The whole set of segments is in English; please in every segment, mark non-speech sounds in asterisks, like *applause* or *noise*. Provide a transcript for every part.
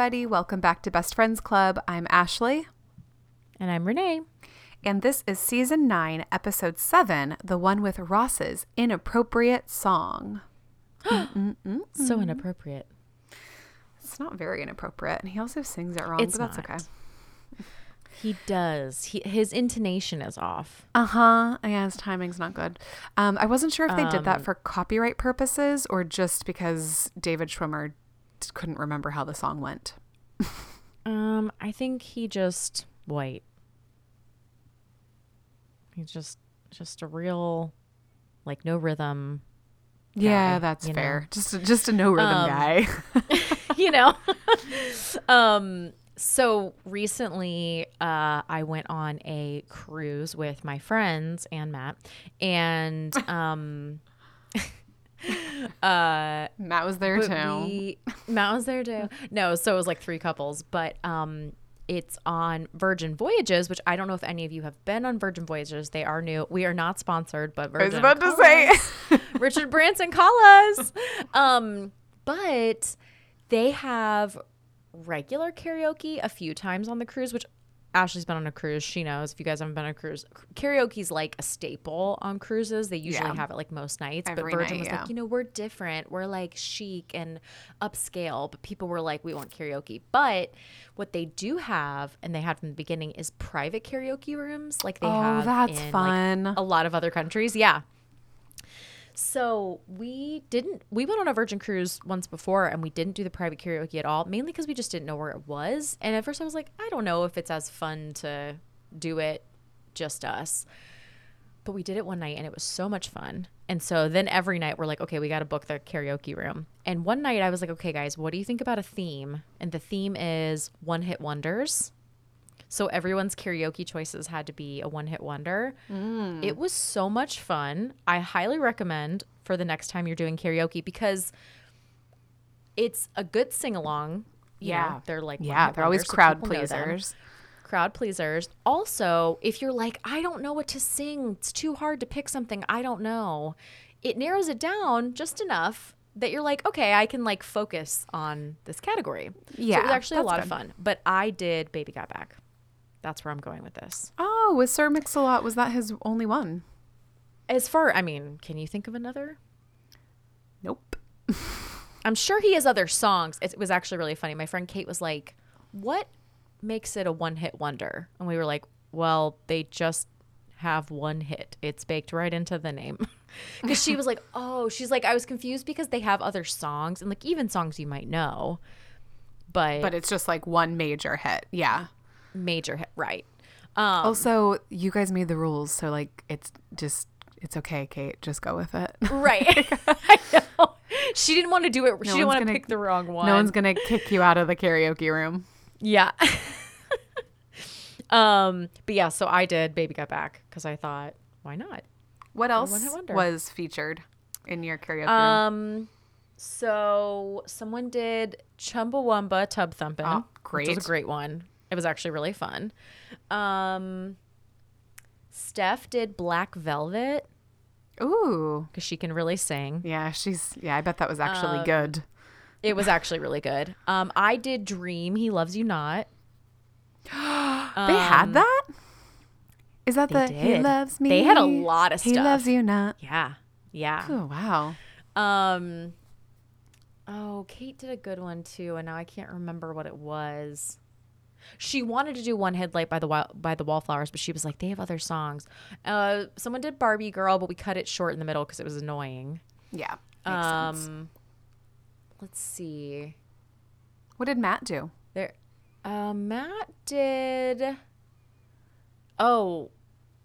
everybody. Welcome back to Best Friends Club. I'm Ashley. And I'm Renee. And this is season nine, episode seven, the one with Ross's inappropriate song. *gasps* So inappropriate. It's not very inappropriate. And he also sings it wrong, It's but that's not. okay. He does. He, his intonation is off. Uh huh. Yeah, his timing's not good. Um, I wasn't sure if they did that Um, for copyright purposes or just because David Schwimmer couldn't remember how the song went. Um, I think he just white. He's just just a real like no rhythm. Yeah, that's fair. know? Just a, just a no rhythm Um, guy. *laughs* you know. *laughs* um so recently uh I went on a cruise with my friends and Matt and um *laughs* *laughs* uh Matt was there too. we- Matt was there too. *laughs* No, so it was like three couples, but um, it's on Virgin Voyages, which I don't know if any of you have been on Virgin Voyages. They are new. We are not sponsored, but I was Virgin. about to say. *laughs* Richard Branson, call us. Um, but they have regular karaoke a few times on the cruise, which Ashley's been on a cruise. She knows. If you guys haven't been on a cruise, karaoke's like a staple on cruises. They usually Yeah. have it like most nights. Every but Virgin night, was yeah. like, you know, we're different. We're like chic and upscale. But people were like, we want karaoke. But what they do have, and they had from the beginning, is private karaoke rooms. Like they Oh, have that's in, like, fun. a lot of other countries. Yeah. So we didn't. We went on a Virgin cruise once before, and we didn't do the private karaoke at all, mainly because we just didn't know where it was. And at first, I was like, I don't know if it's as fun to do it just us. But we did it one night, and it was so much fun. And so then every night, we're like, okay, we got to book the karaoke room. And one night, I was like, okay, guys, what do you think about a theme? And the theme is one hit wonders. So everyone's karaoke choices had to be a one hit wonder. Mm. It was so much fun. I highly recommend for the next time you're doing karaoke because it's a good sing along. Yeah. they're like yeah, they're always so crowd know pleasers. Crowd pleasers. Also, if you're like, I don't know what to sing, it's too hard to pick something I don't know. It narrows it down just enough that you're like, okay, I can like focus on this category. so it was actually a lot good. of fun. But I did Baby Got Back. That's where I'm going with this. Oh, was Sir Mix-a-Lot, was that his only one? As far, I mean, can you think of another? Nope. *laughs* I'm sure he has other songs. It was actually really funny. My friend Kate was like, "What makes it a one-hit wonder?" And we were like, "Well, they just have one hit. It's baked right into the name." *laughs* Because she was like, *laughs* "Oh, she's like, I was confused because they have other songs and like even songs you might know, but, But it's just like one major hit. Yeah. Major hit, right?" Um, Also, you guys made the rules, so like it's just it's okay, Kate. Just go with it. *laughs* right. *laughs* I know. She didn't want to do it. she didn't want to pick the wrong one. No one's gonna kick you out of the karaoke room. Yeah. *laughs* um, but yeah, so I did Baby Got Back because I thought, why not? What else was featured in your karaoke room? Um, so someone did Chumbawamba Tub Thumping. Oh, Which was a great one. It was actually really fun. Um, Steph did Black Velvet Ooh, because she can really sing. yeah, she's yeah. I bet that was actually Um, good. It was actually really good. Um, I did Dream He Loves You Not. *gasps* they had that. Is that um, the He loves me? They had a lot of He stuff. loves you not. Yeah. Yeah. Oh wow. Um Oh, Kate did a good one too, and now I can't remember what it was. She wanted to do one headlight by the by the wallflowers, but she was like, they have other songs. Uh, someone did Barbie Girl, but we cut it short in the middle because it was annoying. Yeah. Makes sense. Um, let's see. What did Matt do? There, uh, Matt did. Oh,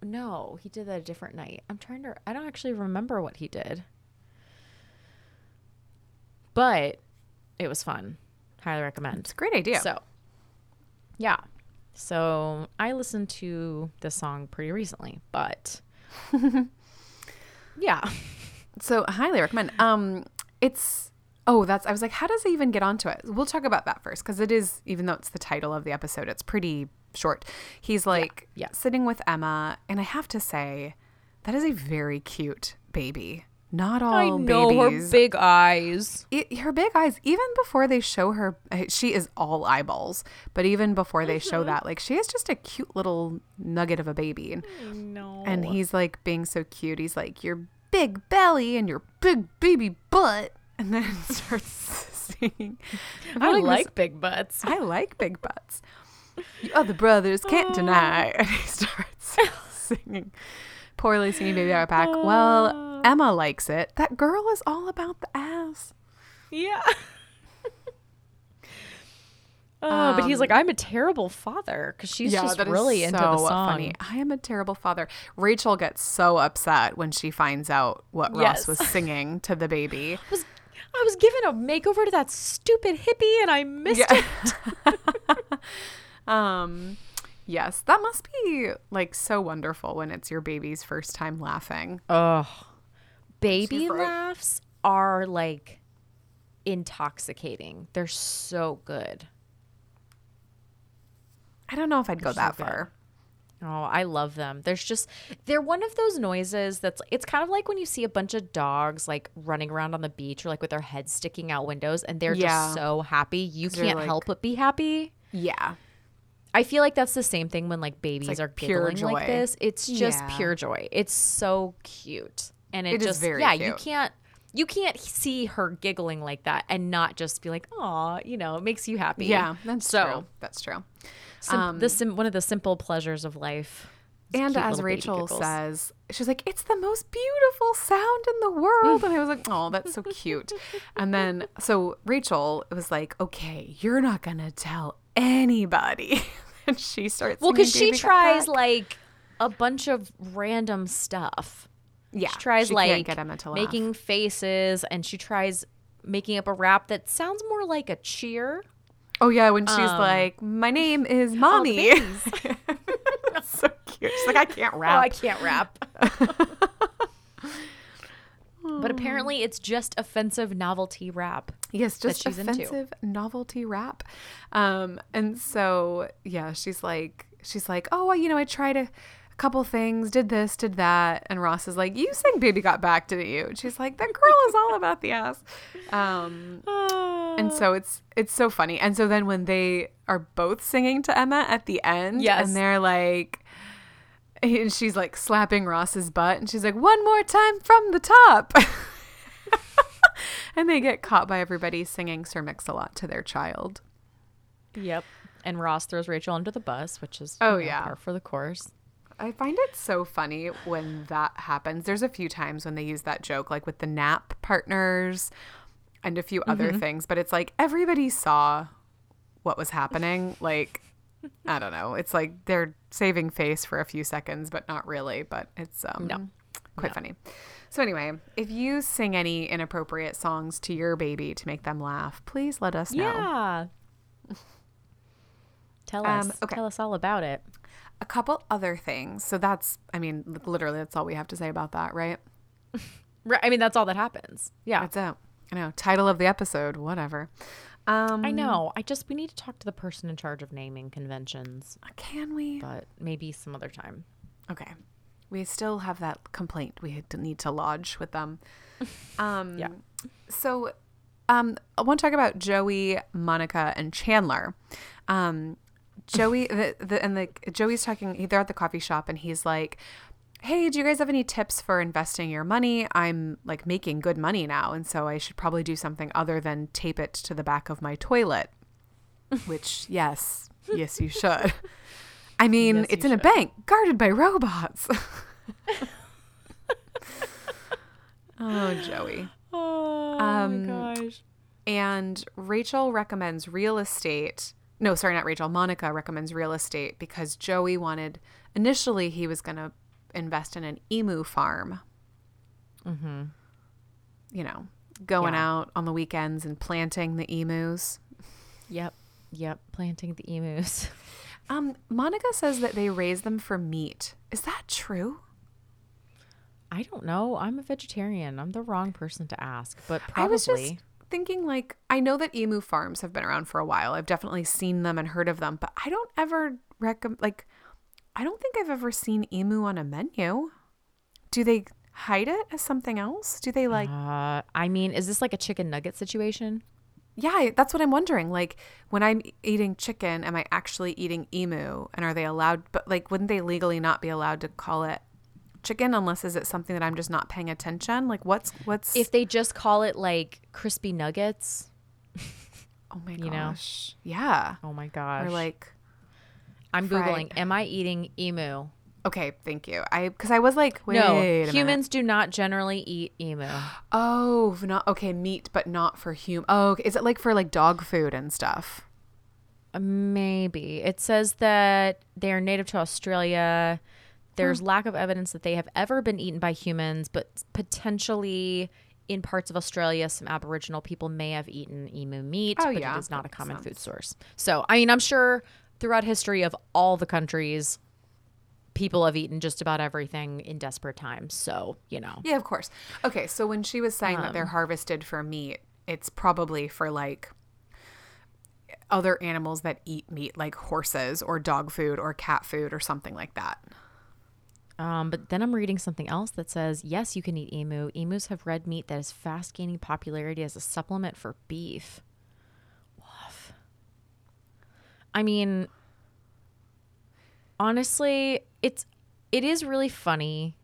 no, he did that a different night. I'm trying to. I don't actually remember what he did, but it was fun. Highly recommend. It's a great idea. So, yeah. So I listened to this song pretty recently, but *laughs* yeah. So highly recommend. Um, it's oh, that's I was like, how does he even get onto it? We'll talk about that first because it is, even though it's the title of the episode, it's pretty short. He's like yeah. sitting with Emma, and I have to say, that is a very cute baby. Not all I know babies. her big eyes. it, her big eyes even before they show her eh, she is all eyeballs but even before they show that like she is just a cute little nugget of a baby and, No. and he's like being so cute he's like your big belly and your big baby butt *laughs* and then starts singing *laughs* I feel like, this- big butts. i like big butts you other brothers can't deny *laughs* and he starts singing poorly singing baby back well emma likes it that girl is all about the ass Yeah. *laughs* Oh, but he's like, I'm a terrible father because she's just that is really into the song. I am a terrible father. Rachel gets so upset when she finds out what Ross was *laughs* singing to the baby. I was, I was given a makeover to that stupid hippie and I missed it. *laughs* Um, yes, that must be like so wonderful when it's your baby's first time laughing. Oh, baby laughs are like intoxicating. They're so good. I don't know if I'd go so that good. far. Oh, I love them. There's just they're one of those noises that's it's kind of like when you see a bunch of dogs like running around on the beach or like with their heads sticking out windows and they're Yeah. just so happy. You can't like- help but be happy. Yeah. I feel like that's the same thing when like babies like are pure giggling like this. It's just Yeah. pure joy. It's so cute. And it, It just very yeah, you can't you can't see her giggling like that and not just be like, "Oh, you know, it makes you happy." Yeah, that's so true. That's true. sim- um, the sim- one of the simple pleasures of life. And as Rachel says, she's like, it's the most beautiful sound in the world. And I was like, oh, that's so cute. *laughs* and then, so Rachel was like, okay, you're not going to tell anybody. *laughs* and she starts Well, because she tries like a bunch of random stuff. yeah, She tries she like can't get Emma to laugh. making faces, and she tries making up a rap that sounds more like a cheer. Oh, yeah, when she's um, like, my name *laughs* is Mommy. *laughs* That's so cute. She's like, I can't rap." Oh. I can't rap. But apparently, it's just offensive novelty rap. Yes, just she's into. offensive novelty rap. Um, and so yeah, she's like, she's like, oh, well, you know, I tried a, a couple things, did this, did that, and Ross is like, you sang "Baby Got Back," didn't you? And she's like, that girl is all about the ass. Um, and so it's it's so funny. And so then when they are both singing to Emma at the end, Yes. and they're like. And she's like slapping Ross's butt, and she's like, "One more time from the top." *laughs* and they get caught by everybody singing Sir Mix-a-Lot to their child. Yep. And Ross throws Rachel under the bus, which is Oh, you know, yeah. par for the course. I find it so funny when that happens. There's a few times when they use that joke, like with the nap partners and a few other mm-hmm. things, but it's like everybody saw what was happening. Like, *laughs* I don't know. It's like they're saving face for a few seconds, but not really. But it's um, No. quite funny. So, anyway, if you sing any inappropriate songs to your baby to make them laugh, please let us know. Yeah. *laughs* Tell Um, us. okay. Tell us all about it. A couple other things. So, that's, I mean, literally, that's all we have to say about that, right? *laughs* Right. I mean, that's all that happens. Yeah. That's it. I know. Title of the episode, whatever. Um, I know. I just we need to talk to the person in charge of naming conventions, Can we? but maybe some other time. Okay. We still have that complaint we need to lodge with them. *laughs* Um, Yeah. So, um, I want to talk about Joey, Monica, and Chandler. Um, Joey, *laughs* the, the and the Joey's talking. They're at the coffee shop, and he's like, "Hey, do you guys have any tips for investing your money? I'm like making good money now, and so I should probably do something other than tape it to the back of my toilet." *laughs* Which, yes, yes, you should. *laughs* I mean, Yes, it's in a bank guarded by robots. *laughs* oh, Joey. Oh Um, gosh. And Rachel recommends real estate. No, sorry, not Rachel. Monica recommends real estate because Joey wanted, initially, he was going to invest in an emu farm. Mm-hmm. You know, going Yeah. out on the weekends and planting the emus. Yep. Yep. Planting the emus. *laughs* Um, Monica says that they raise them for meat. Is that true? I don't know. I'm a vegetarian. I'm the wrong person to ask, but probably. I was just thinking, like, I know that emu farms have been around for a while. I've definitely seen them and heard of them, but I don't ever recommend, like, I don't think I've ever seen emu on a menu. Do they hide it as something else? Do they like Uh, I mean, is this like a chicken nugget situation? Yeah, that's what I'm wondering. Like when I'm eating chicken, am I actually eating emu and are they allowed but like wouldn't they legally not be allowed to call it chicken unless is it something that I'm just not paying attention? Like what's what's If they just call it like crispy nuggets, Oh my *laughs* you know? gosh. Yeah. oh my gosh! Or like I'm fried- googling. Am I eating emu? okay, thank you. I cuz I was like, wait no, a minute. humans do not generally eat emu. Oh, not okay, meat but not for hum. Oh, okay. is it like for like dog food and stuff? Maybe it says that they are native to Australia. There's Hmm. lack of evidence that they have ever been eaten by humans, but potentially in parts of Australia, some Aboriginal people may have eaten emu meat, Oh, but yeah, it is not that a common food source. So, I mean, I'm sure throughout history of all the countries, people have eaten just about everything in desperate times. So, you know, Yeah, of course. Okay, so when she was saying that Um, they're harvested for meat, it's probably for like other animals that eat meat, like horses or dog food or cat food or something like that. Um, but then I'm reading something else that says, yes, you can eat emu. Emus have red meat that is fast gaining popularity as a supplement for beef. Woof. I mean, honestly, it's it is really funny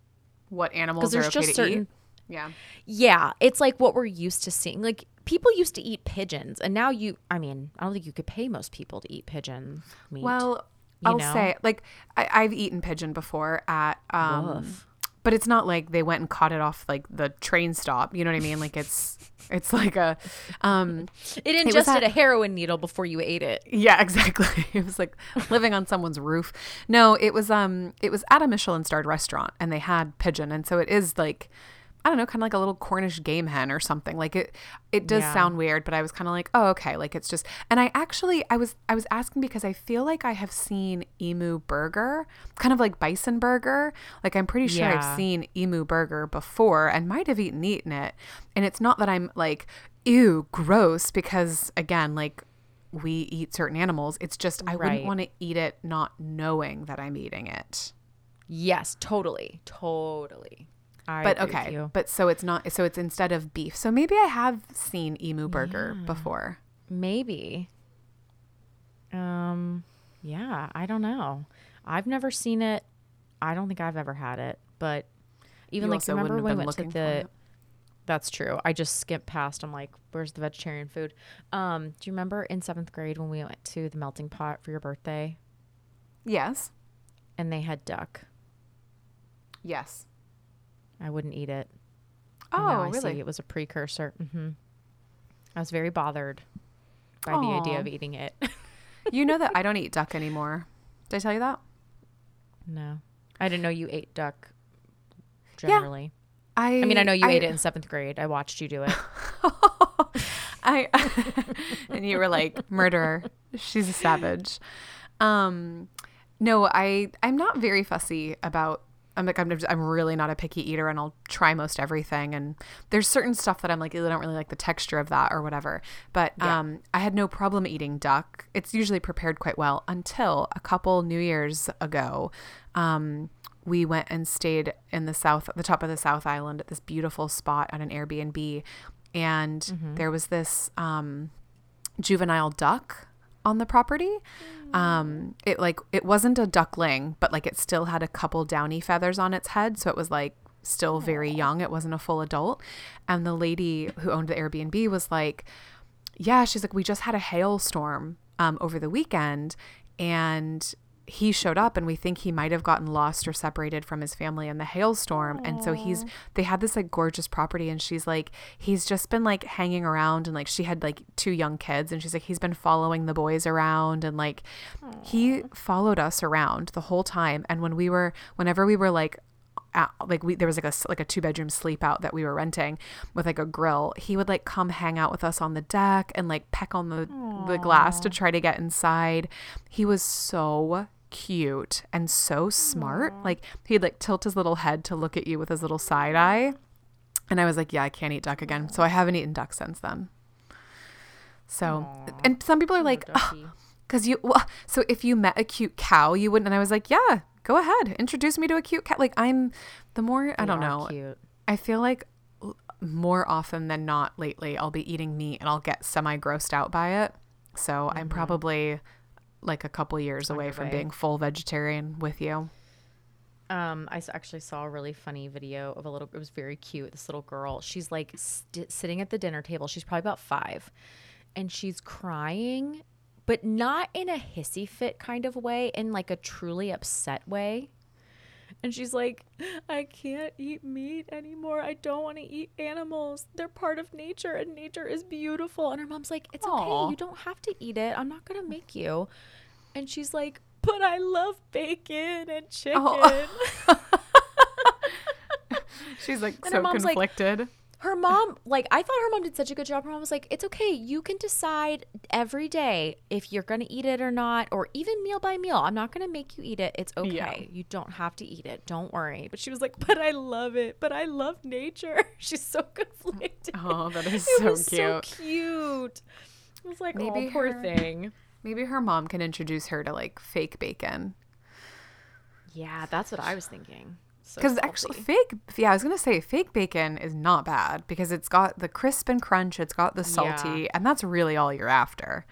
What animals are there's okay just to certain. eat? Yeah. Yeah, it's like what we're used to seeing. Like people used to eat pigeons, and now you. I mean, I don't think you could pay most people to eat pigeon meat. Well, you I'll know? say like I, I've eaten pigeon before at um Woof. But it's not like they went and caught it off like the train stop. You know what I mean? Like it's *laughs* it's like a um it ingested at- a heroin needle before you ate it. Yeah, *laughs* exactly. It was like living on someone's roof. No, it was um it was at a Michelin starred restaurant and they had pigeon and so it is like I don't know, kind of like a little Cornish game hen or something. Like it it does Yeah. sound weird, but I was kind of like, "Oh, okay." Like it's just And I actually I was I was asking because I feel like I have seen emu burger, kind of like bison burger. Like I'm pretty sure Yeah. I've seen emu burger before and might have eaten eaten it. And it's not that I'm like, "Ew, gross," because again, like we eat certain animals. It's just I wouldn't want to eat it not knowing that I'm eating it. Yes, totally, totally. I But okay, but so it's not so it's instead of beef. So maybe I have seen emu burger before. maybe. Um, yeah, I don't know. I've never seen it. I don't think I've ever had it. But even You like remember when we went to the. That's true. I just skipped past. I'm like, where's the vegetarian food? Um, do you remember in seventh grade when we went to the melting pot for your birthday Yes. and they had duck? Yes. I wouldn't eat it. Oh, And now I really? see it was a precursor. hmm I was very bothered by the idea of eating it. *laughs* you know that *laughs* I don't eat duck anymore. Did I tell you that? no, I didn't know you ate duck. Generally, I I mean, I know you I, ate it in seventh grade. I watched you do it. *laughs* I and you were like murderer. She's a savage. Um, no, I I'm not very fussy about. I'm like I'm just, I'm really not a picky eater, and I'll try most everything. And there's certain stuff that I'm like I don't really like the texture of that or whatever. But Yeah. um, I had no problem eating duck. It's usually prepared quite well until a couple New Years ago. Um, we went and stayed in the south, the top of the South Island at this beautiful spot at an Airbnb, and there was this um, juvenile duck on the property. Um, it like it wasn't a duckling, but like it still had a couple downy feathers on its head, so it was like still very young. It wasn't a full adult. And the lady who owned the Airbnb was like, "Yeah, she's like, we just had a hailstorm um, over the weekend, and." He showed up, and we think he might have gotten lost or separated from his family in the hailstorm. And so he's, they had this like gorgeous property, and she's like, he's just been like hanging around, and like she had like two young kids, and she's like, he's been following the boys around, and like he followed us around the whole time. And when we were, whenever we were like out, like we there was like a like a two bedroom sleep out that we were renting with like a grill. He would like come hang out with us on the deck and like peck on the the glass to try to get inside. He was so cute and so smart. Like he'd like tilt his little head to look at you with his little side eye. And I was like, yeah, I can't eat duck again. So I haven't eaten duck since then. So, and some people are like, "Ah, Ducky. Because you, well, so if you met a cute cow, you wouldn't. And I was like, yeah, go ahead, introduce me to a cute cat. Like I'm, the more I don't know. Cute. I feel like more often than not lately, I'll be eating meat and I'll get semi grossed out by it. So I'm probably like a couple years away from being full vegetarian with you. Um, I actually saw a really funny video of a little. It was very cute. This little girl. She's like st- sitting at the dinner table. She's probably about five, and she's crying, but not in a hissy fit kind of way. In like a truly upset way. And she's like, I can't eat meat anymore. I don't want to eat animals. They're part of nature, and nature is beautiful. And her mom's like, It's Aw. okay. You don't have to eat it. I'm not gonna make you. And she's like, But I love bacon and oh. chicken. Oh. *laughs* She's like And so mom's like, conflicted. Her mom like i thought her mom did such a good job. Her mom was like it's okay. You can decide every day if you're gonna eat it or not or even meal by meal. I'm not gonna make you eat it. It's okay. Yeah. you don't have to eat it. Don't worry. But she was like but i love it. But i love nature. *laughs* She's so conflicted. Oh, that is *laughs* it so was cute. so cute. i was like oh, Maybe oh poor her- thing. Maybe her mom can introduce her to like fake bacon. yeah that's what i was thinking So Because actually, fake, yeah, I was gonna say fake bacon is not bad because it's got the crisp and crunch, it's got the salty, and that's really all you're after.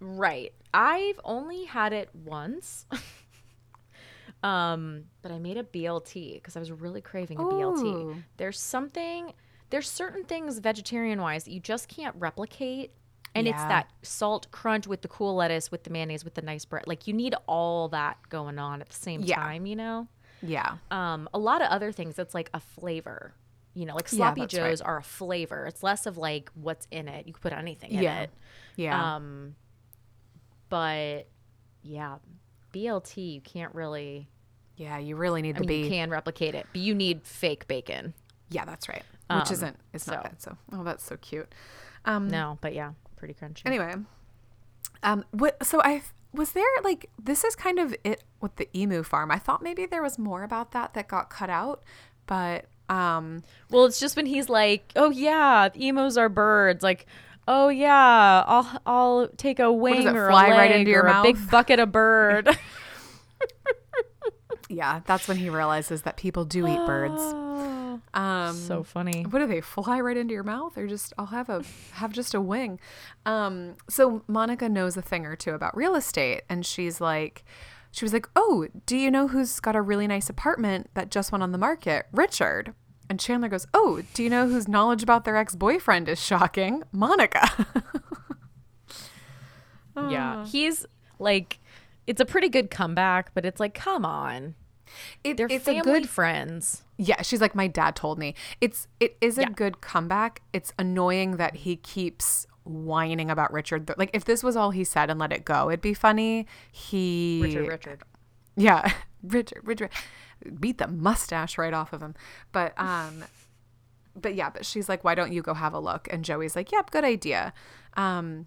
Right. I've only had it once. *laughs* um, but I made a BLT because I was really craving a BLT. There's something there's certain things vegetarian wise that you just can't replicate. And it's that salt crunch with the cool lettuce, with the mayonnaise, with the nice bread. Like you need all that going on at the same Yeah. time, you know? Yeah, Um, a lot of other things, it's like a flavor. You know, like Yeah, sloppy right. joes are a flavor. It's less of like what's in it. You can put anything in Yeah. it. yeah, Um, but yeah, BLT you can't really. yeah. You really need I to mean, you can replicate it, but you need fake bacon. Yeah, that's right. Which Um, isn't. It's not so- bad. So, oh, that's so cute. Um. No, but yeah, pretty crunchy. Anyway, um, what? So I was there. Like, this is kind of it with the emu farm. I thought maybe there was more about that that got cut out, but um, well, it's just when he's like, "Oh yeah, emos are birds." Like, "Oh yeah, I'll I'll take a wing it, or fly a right into your or a big *laughs* bucket of bird." *laughs* *laughs* yeah, that's when he realizes that people do eat birds. Um, so funny. what do they fly right into your mouth or just i'll have a have just a wing? Um so monica knows a thing or two about real estate and she's like she was like oh do you know who's got a really nice apartment that just went on the market? Richard. And chandler goes oh do you know whose knowledge about their ex-boyfriend is shocking? Monica. *laughs* Yeah, he's like, it's a pretty good comeback, but it's like, come on, it, they're it's family a good friends. Yeah, she's like my dad told me. It's it is a Yeah. good comeback. It's annoying that he keeps whining about Richard. Like if this was all he said and let it go, it'd be funny. He Richard, Richard. Yeah, *laughs* Richard, Richard beat the mustache right off of him. But um but yeah, but she's like why don't you go have a look? And Joey's like, "Yep, good idea." Um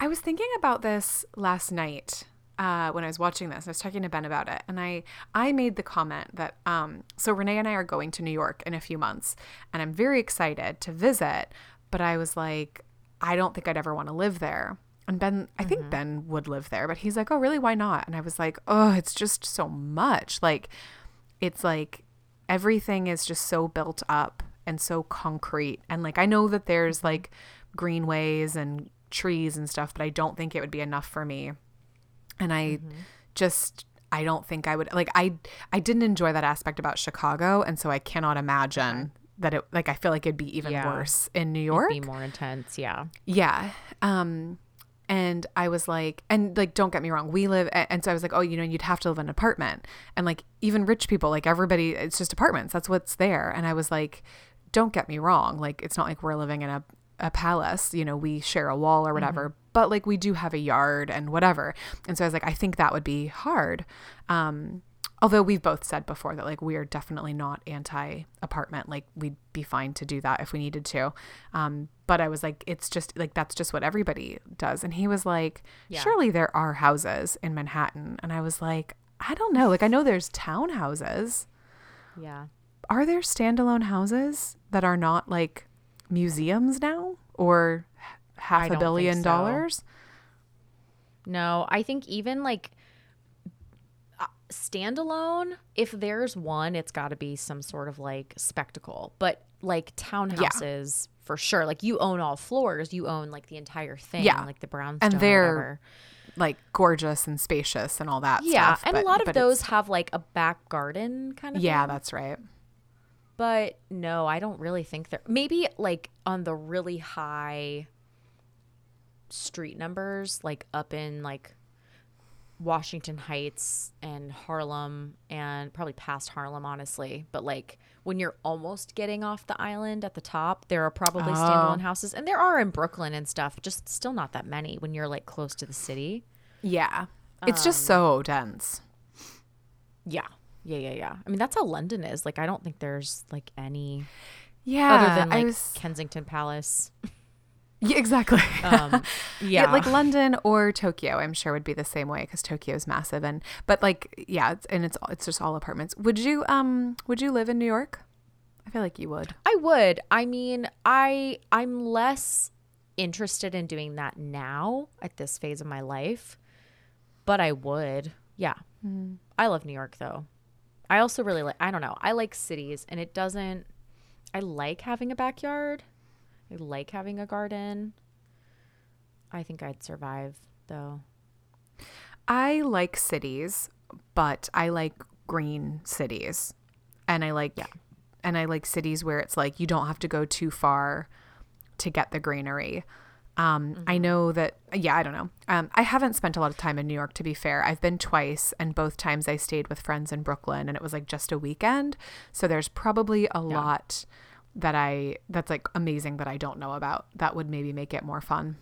I was thinking about this last night uh, when I was watching this. I was talking to Ben about it, and I I made the comment that um, so Renee and I are going to New York in a few months, and I'm very excited to visit. But I was like, I don't think I'd ever want to live there. And Ben, I think Ben would live there, but he's like, oh, really? Why not? And I was like, oh, it's just so much. Like, it's like everything is just so built up and so concrete. And like, I know that there's like greenways and trees and stuff, but I don't think it would be enough for me. And I just, I don't think I would like, I, I didn't enjoy that aspect about Chicago. And so I cannot imagine that it, like, I feel like it'd be even Yeah. worse in New York. It'd be more intense, yeah. Yeah. Um and I was like and like don't get me wrong, we live and so I was like, "Oh, you know, you'd have to live in an apartment." And like even rich people, like everybody it's just apartments. That's what's there. And I was like, "Don't get me wrong, like it's not like we're living in a a palace, you know, we share a wall or whatever, but like we do have a yard and whatever." And so I was like, "I think that would be hard." Um although we've both said before that like we are definitely not anti apartment like we'd be fine to do that if we needed to um but i was like it's just like that's just what everybody does and he was like Yeah. surely there are houses in manhattan and i was like i don't know like i know there's townhouses Yeah. are there standalone houses that are not like museums now or half a billion so. dollars No, I think even like uh, standalone, if there's one, it's got to be some sort of like spectacle. But like townhouses, for sure. Like you own all floors, you own like the entire thing, Yeah. like the brownstone. And they're. Like gorgeous and spacious and all that yeah, stuff. and but- a lot of those have like a back garden kind of. Yeah, thing. that's right. But no, I don't really think they're maybe like on the really high street numbers, like up in like Washington Heights and Harlem and probably past Harlem, honestly. But like when you're almost getting off the island at the top, there are probably Oh. standalone houses. And there are in Brooklyn and stuff, just still not that many when you're like close to the city. Yeah. It's Um, just so dense. Yeah. Yeah, yeah, yeah. I mean, that's how London is. Like, I don't think there's like any Yeah. other than like was, Kensington Palace. *laughs* *laughs* yeah, exactly. Um, *laughs* yeah. Yeah, like London or Tokyo, I'm sure would be the same way because Tokyo is massive and but like yeah, it's, and it's it's just all apartments. Would you um would you live in New York? I feel like you would. I would. I mean, I I'm less interested in doing that now at this phase of my life, but I would. Yeah. I love New York though. I also really like I don't know. I like cities and it doesn't I like having a backyard. I like having a garden. I think I'd survive though. I like cities, but I like green cities. And I like yeah. and I like cities where it's like you don't have to go too far to get the greenery. Um, I know that, yeah, I don't know. Um, I haven't spent a lot of time in New York, to be fair. I've been twice, and both times I stayed with friends in Brooklyn, and it was like just a weekend. So there's probably a lot that I, that's like amazing that I don't know about that would maybe make it more fun.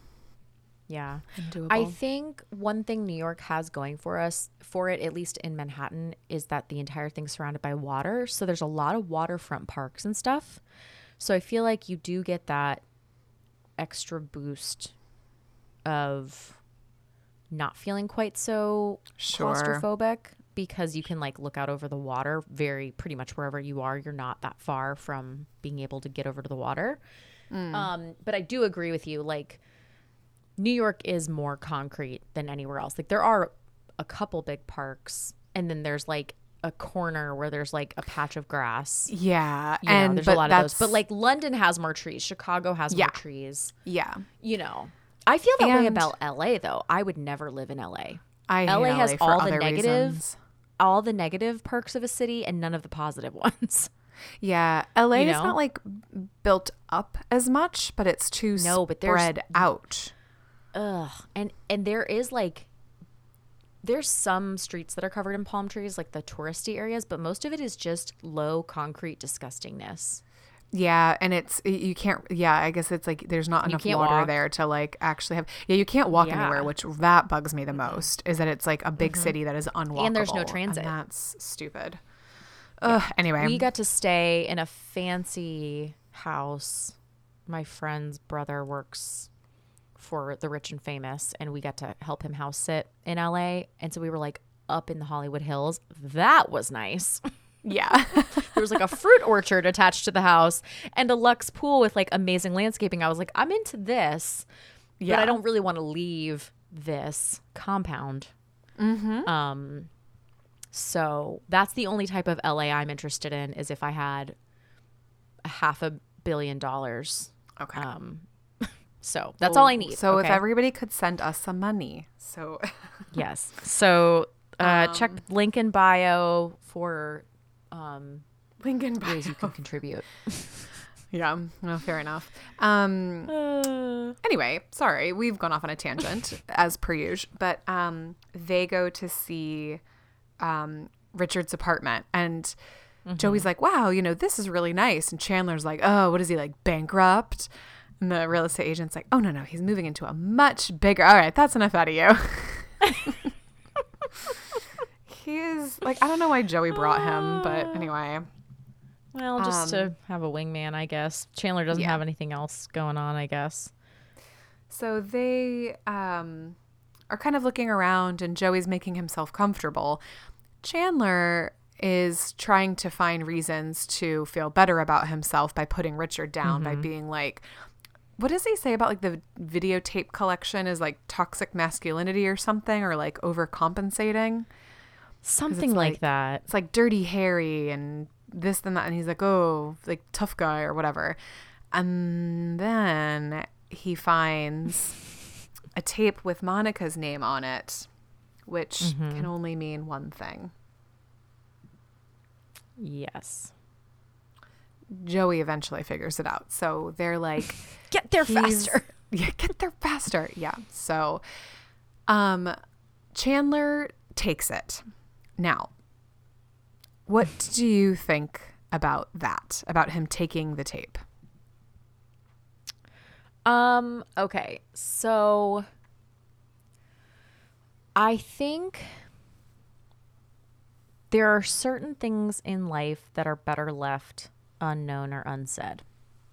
Yeah. doable. I think one thing New York has going for us, for it, at least in Manhattan, is that the entire thing's surrounded by water. So there's a lot of waterfront parks and stuff. So I feel like you do get that extra boost of not feeling quite so Sure. claustrophobic because you can like look out over the water very pretty much wherever you are. You're not that far from being able to get over to the water. Um, but i do agree with you like new york is more concrete than anywhere else. Like there are a couple big parks and then there's like a corner where there's like a patch of grass. Yeah. you know, and there's a lot of those. but like london has more trees. Chicago has Yeah. more trees. Yeah. you know. I feel that way about la though. I would never live in la I hate LA has all the other negative reasons. All the negative perks of a city and none of the positive *laughs* ones. Yeah, LA You is not like built up as much, but it's too No, but spread out. Ugh. And and there is like there's some streets that are covered in palm trees, like the touristy areas, but most of it is just low concrete disgustingness. Yeah, and it's you can't. Yeah, I guess it's like there's not enough water walk. there to like actually have. Yeah, you can't walk Yeah. anywhere, which that bugs me the most. Is that it's like a big mm-hmm. city that is unwalkable, and there's no transit. that's stupid. Ugh. Anyway, We got to stay in a fancy house. My friend's brother works for the rich and famous, and we got to help him house sit in LA. And so we were like up in the Hollywood Hills. That was nice. *laughs* yeah, *laughs* there was like a fruit orchard attached to the house and a luxe pool with like amazing landscaping. I was like, I'm into this, yeah. but I don't really want to leave this compound. Mm-hmm. Um, so that's the only type of LA I'm interested in is if I had a half a billion dollars. Okay. Um, *laughs* so that's all I need. So if everybody could send us some money, so *laughs* yes, so uh, check Um, link in bio for um, Lincoln ways you can contribute. *laughs* Yeah, no, fair enough. Um, anyway, sorry, we've gone off on a tangent *laughs* as per usual, but um, they go to see um, Richard's apartment, and Joey's like, "Wow, you know, this is really nice," and Chandler's like, "Oh, what is he like bankrupt?" And the real estate agent's like, "Oh no, no, he's moving into a much bigger." All right, that's enough out of you. *laughs* he is like, I don't know why Joey brought him, but anyway. Well, just to have a wingman, I guess. Chandler doesn't Um, yeah. have anything else going on, I guess. So they um, are kind of looking around, and Joey's making himself comfortable. Chandler is trying to find reasons to feel better about himself by putting Richard down, by being like, what does he say about like the videotape collection is like toxic masculinity or something or like overcompensating? Something like, like- that. It's like dirty Harry and this and that and he's like, "Oh, like tough guy or whatever." And then he finds *laughs* a tape with Monica's name on it, which can only mean one thing. Yes. Joey eventually figures it out. So they're like *laughs* Get there faster. *laughs* Yeah, get there faster. Yeah. So um Chandler takes it. Now, what do you think about that? About him taking the tape? Um, okay. So I think there are certain things in life that are better left unknown or unsaid.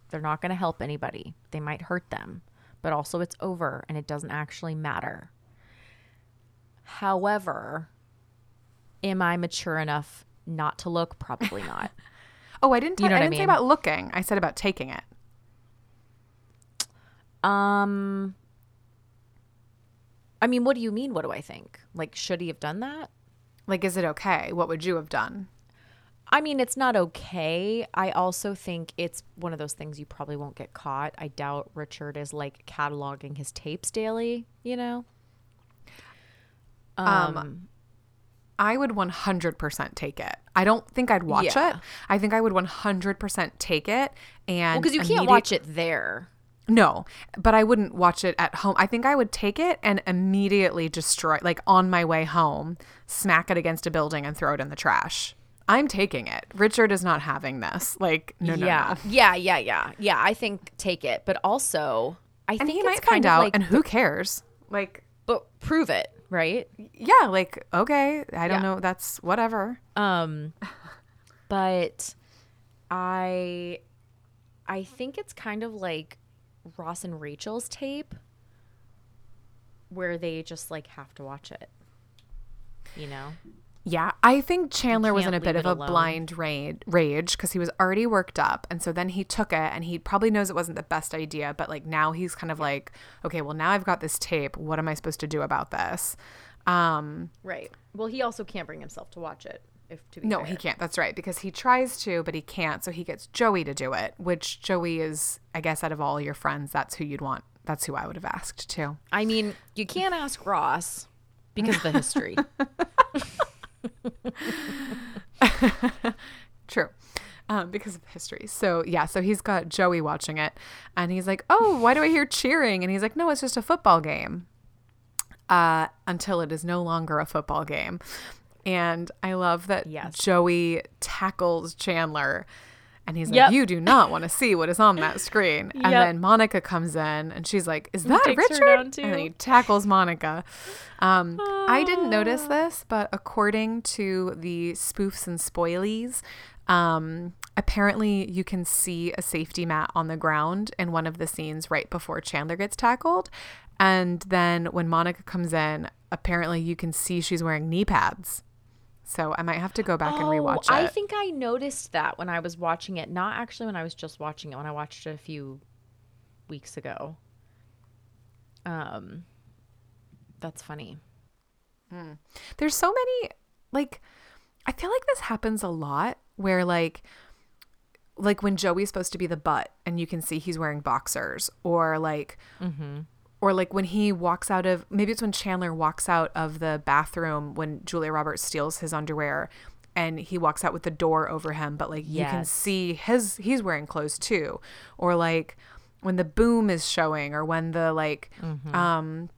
They're not going to help anybody. They might hurt them, but also it's over and it doesn't actually matter. However, am I mature enough not to look? Probably not. *laughs* Oh, I didn't. You know I didn't say mean? about looking. I said about taking it. Um I mean, what do you mean what do I think? Like should he have done that? Like, is it okay? What would you have done? I mean, it's not okay. I also think it's one of those things you probably won't get caught. I doubt Richard is like cataloging his tapes daily, you know? Um, I would 100% take it. I don't think I'd watch Yeah. it. I think I would 100% take it and because you can't watch it there. No, but I wouldn't watch it at home. I think I would take it and immediately destroy, like on my way home, smack it against a building and throw it in the trash. I'm taking it. Richard is not having this. Like, no, no, yeah. no. Yeah, yeah, yeah. Yeah, I think take it, but also I And think he it's might kind find of out, like and who cares? Like, but prove it, right? yeah, like, okay, I don't Yeah. know. That's whatever. Um, *laughs* but I, I think it's kind of like Ross and Rachel's tape, where they just like have to watch it. You know, Yeah, I think Chandler was in a bit of a alone. blind ra- rage because he was already worked up, and so then he took it, and he probably knows it wasn't the best idea, but like now he's kind of like, okay, well now I've got this tape. What am I supposed to do about this? Um, right? Well, he also can't bring himself to watch it. If to be no, fair. he can't. That's right because he tries to, but he can't. So he gets Joey to do it, which Joey is, I guess, out of all your friends, that's who you'd want. That's who I would have asked too. I mean, you can't ask Ross because of the history. *laughs* True. Um, because of history. So yeah, so he's got Joey watching it and he's like, Oh, why do I hear cheering? And he's like, No, it's just a football game. Uh, until it is no longer a football game. And I love that Yes. Joey tackles Chandler and he's like, You do not want to see what is on that screen. And Yep. then Monica comes in and she's like, Is that Richard? And he tackles Monica. Um, I didn't notice this, but according to the spoofs and spoilies, um, apparently you can see a safety mat on the ground in one of the scenes right before Chandler gets tackled. And then when Monica comes in, apparently you can see she's wearing knee pads. So I might have to go back and rewatch it. Oh, I think I noticed that when I was watching it. Not actually when I was just watching it. When I watched it a few weeks ago. Um, that's funny. There's so many like I feel like this happens a lot where like like when Joey's supposed to be the butt and you can see he's wearing boxers or like or like when he walks out of maybe it's when Chandler walks out of the bathroom when Julia Roberts steals his underwear and he walks out with the door over him but like you can see his he's wearing clothes too. Or like when the boom is showing or when the like um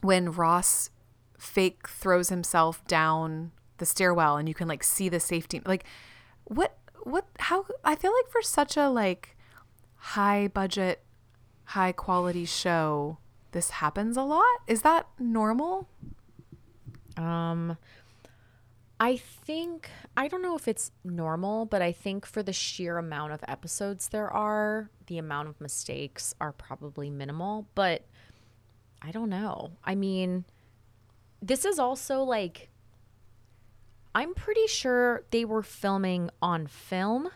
when Ross fake throws himself down the stairwell and you can like see the safety like what what how I feel like for such a like high budget high quality show this happens a lot is that normal Um, I think I don't know if it's normal, but I think for the sheer amount of episodes there are, the amount of mistakes are probably minimal. But I don't know. I mean, this is also like I'm pretty sure they were filming on film.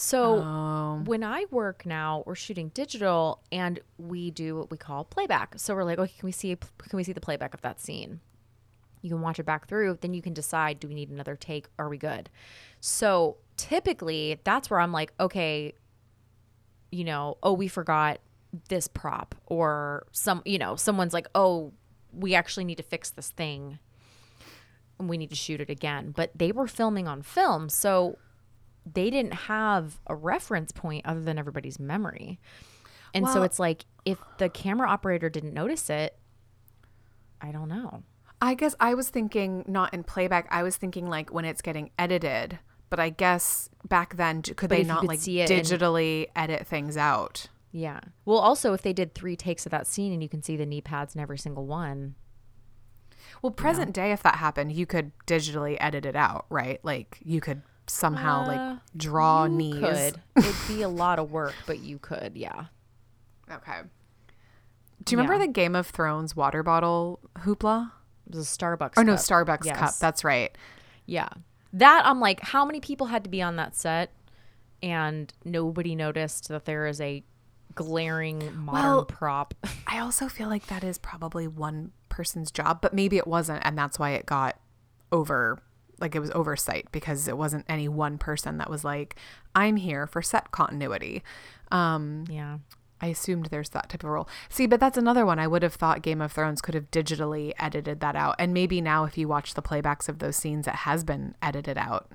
So Oh. when I work now, we're shooting digital and we do what we call playback. So we're like, okay, can we see can we see the playback of that scene? You can watch it back through, then you can decide do we need another take? Are we good? So typically that's where I'm like, okay, you know, oh, we forgot this prop or some, you know, someone's like, "Oh, we actually need to fix this thing." And we need to shoot it again. But they were filming on film, so they didn't have a reference point other than everybody's memory. And so it's like if the camera operator didn't notice it, I don't know. I guess I was thinking not in playback. I was thinking like when it's getting edited. But I guess back then, could But they not could like see it in- digitally edit things out? Yeah. Well, also if they did 3 takes of that scene and you can see the knee pads in every single one. Well, present day, if that happened, you could digitally edit it out, right? Like you could somehow Uh, like draw you knees. could. *laughs* It'd be a lot of work, but you could, yeah. Okay. Do you remember Yeah. the Game of Thrones water bottle hoopla? It was a Starbucks Or no, cup. Starbucks cup. That's right. Yeah. That I'm like, how many people had to be on that set and nobody noticed that there is a glaring modern Well- prop. *laughs* I also feel like that is probably one person's job, but maybe it wasn't, and that's why it got over. Like it was oversight because it wasn't any one person that was like, "I'm here for set continuity." Um, yeah. I assumed there's that type of role. See, but that's another one. I would have thought Game of Thrones could have digitally edited that out, and maybe now if you watch the playbacks of those scenes, it has been edited out.